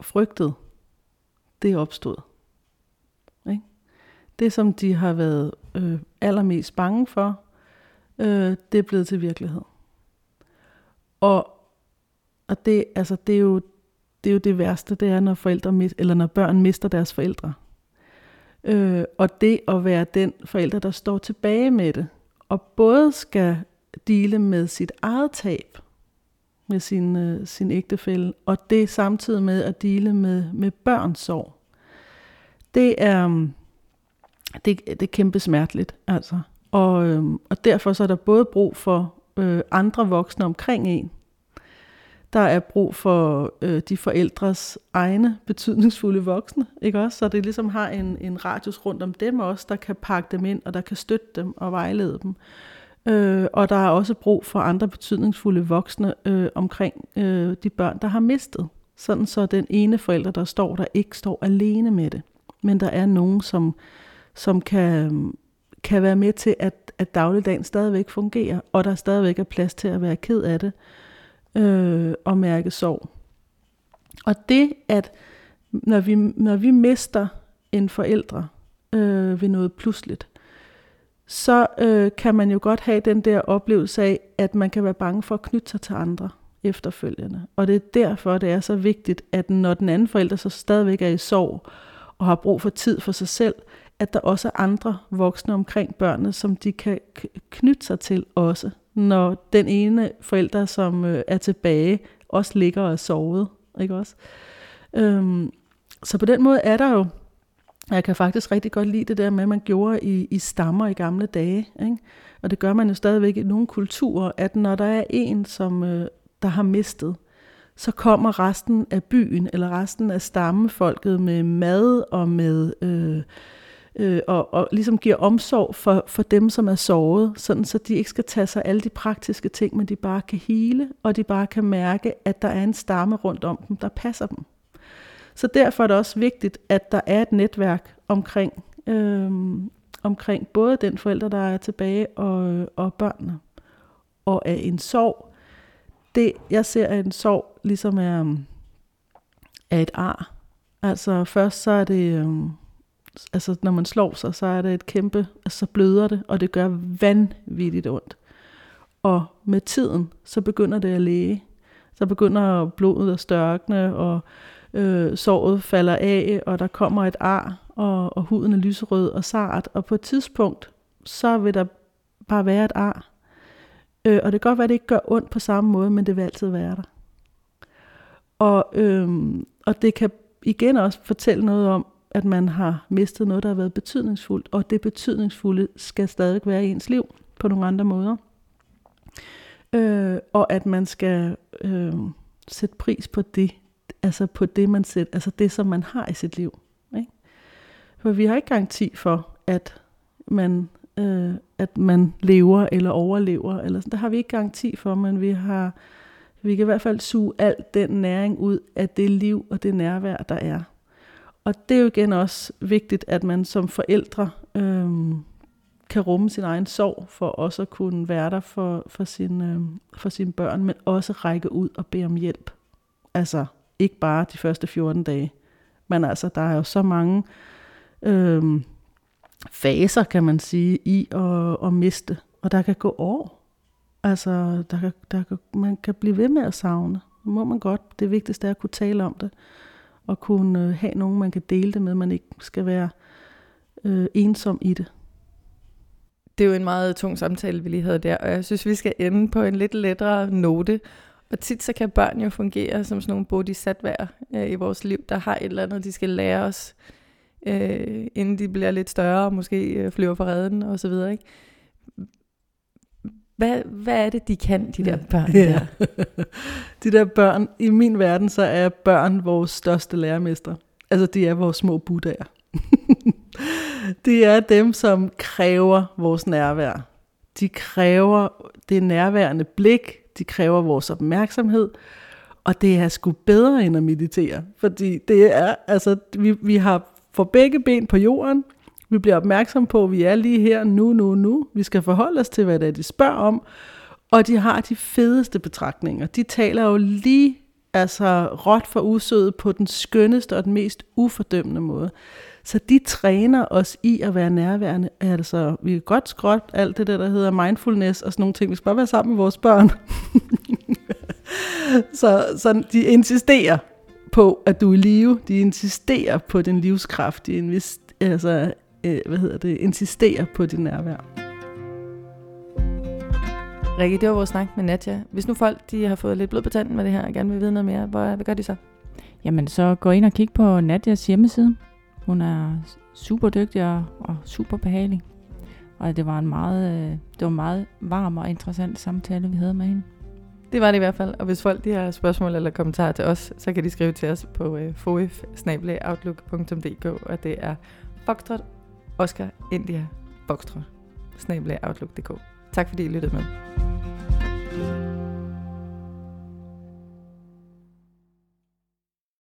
frygtede, det opstod. Ikke? Det som de har været øh, allermest bange for, øh, det er blevet til virkelighed. Og, og det, altså, det, er jo, det er jo det værste, det er, når, forældre, eller når børn mister deres forældre. Øh, og det at være den forælder, der står tilbage med det, og både skal dele med sit eget tab, med sin, øh, sin ægtefælle, og det samtidig med at dele med, med børns sorg. Det er, mm, det, det er kæmpe smerteligt, altså. Og, øh, og derfor så er der både brug for øh, andre voksne omkring en. Der er brug for øh, de forældres egne betydningsfulde voksne, ikke også? Så det ligesom har en, en radius rundt om dem også, der kan pakke dem ind, og der kan støtte dem og vejlede dem. Øh, og der er også brug for andre betydningsfulde voksne øh, omkring øh, de børn, der har mistet. Sådan så den ene forælder, der står der, ikke står alene med det. Men der er nogen, som, som kan, kan være med til, at, at dagligdagen stadigvæk fungerer, og der stadigvæk er plads til at være ked af det øh, og mærke sorg. Og det, at når vi, når vi mister en forældre øh, ved noget pludseligt, så øh, kan man jo godt have den der oplevelse af, at man kan være bange for at knytte sig til andre efterfølgende. Og det er derfor, det er så vigtigt, at når den anden forælder så stadigvæk er i sorg og har brug for tid for sig selv, at der også er andre voksne omkring børnene, som de kan knytte sig til også, når den ene forælder, som øh, er tilbage, også ligger og er sovet. Ikke også? Øhm, så på den måde er der jo jeg kan faktisk rigtig godt lide det der med, at man gjorde i, i stammer i gamle dage. Ikke? Og det gør man jo stadigvæk i nogle kulturer, at når der er en, som øh, der har mistet, så kommer resten af byen, eller resten af stammefolket med mad og med... Øh, øh, og, og ligesom giver omsorg for, for dem, som er såret, sådan så de ikke skal tage sig alle de praktiske ting, men de bare kan hele, og de bare kan mærke, at der er en stamme rundt om dem, der passer dem. Så derfor er det også vigtigt, at der er et netværk omkring, øh, omkring både den forælder, der er tilbage, og, og børnene. Og af en sorg, det jeg ser af en sorg ligesom er, er et ar. Altså først så er det, øh, altså når man slår sig, så er det et kæmpe, altså så bløder det, og det gør vanvittigt ondt. Og med tiden, så begynder det at læge. Så begynder blodet at størkne, og øh, såret falder af, og der kommer et ar, og, og huden er lyserød og sart, og på et tidspunkt, så vil der bare være et ar. Øh, og det kan godt være, at det ikke gør ondt på samme måde, men det vil altid være der. Og, øh, og det kan igen også fortælle noget om, at man har mistet noget, der har været betydningsfuldt, og det betydningsfulde skal stadig være i ens liv på nogle andre måder. Øh, og at man skal øh, sætte pris på det, altså på det, man sæt, altså det, som man har i sit liv. Ikke? For vi har ikke garanti for, at man, øh, at man lever eller overlever. Eller sådan. Det har vi ikke garanti for, men vi har, Vi kan i hvert fald suge al den næring ud af det liv og det nærvær, der er. Og det er jo igen også vigtigt, at man som forældre øh, kan rumme sin egen sorg, for også at kunne være der for, for, sin, øh, for sine børn, men også række ud og bede om hjælp. Altså ikke bare de første 14 dage, men altså der er jo så mange øh, faser, kan man sige, i at, at miste, og der kan gå år. Altså, der kan, der kan, man kan blive ved med at savne. Det må man godt. Det vigtigste er at kunne tale om det og kunne øh, have nogen, man kan dele det med, man ikke skal være øh, ensom i det. Det er jo en meget tung samtale, vi lige havde der, og jeg synes, vi skal ende på en lidt lettere note. Og tit så kan børn jo fungere som sådan nogle bodhisattvær øh, i vores liv, der har et eller andet, de skal lære os, øh, inden de bliver lidt større og måske øh, flyver på redden og så videre. Ikke? Hvad, hvad er det, de kan, de der børn ja. der? de der børn, i min verden, så er børn vores største lærermestre. Altså, de er vores små buddhaer. de er dem, som kræver vores nærvær. De kræver det nærværende blik, de kræver vores opmærksomhed, og det er sgu bedre end at meditere, fordi det er, altså, vi, vi har for begge ben på jorden, vi bliver opmærksom på, at vi er lige her, nu, nu, nu. Vi skal forholde os til, hvad det er, de spørger om. Og de har de fedeste betragtninger. De taler jo lige altså råt for usødet på den skønneste og den mest ufordømmende måde. Så de træner os i at være nærværende. Altså, vi kan godt skråt alt det der, der hedder mindfulness og sådan nogle ting. Vi skal bare være sammen med vores børn. så, så de insisterer på, at du er i live. De insisterer på din livskraft. De altså, øh, hvad hedder det, insistere på dit nærvær. Rikke, det var vores snak med Nadja. Hvis nu folk de har fået lidt blod på tanden med det her og gerne vil vide noget mere, hvad, hvad gør de så? Jamen, så gå ind og kig på Nadjas hjemmeside. Hun er super dygtig og, og super behagelig. Og det var en meget, øh, det var en meget varm og interessant samtale, vi havde med hende. Det var det i hvert fald. Og hvis folk de har spørgsmål eller kommentarer til os, så kan de skrive til os på øh, foif og det er Foxtrot Oscar India Foxtrot Tak fordi I lyttede med.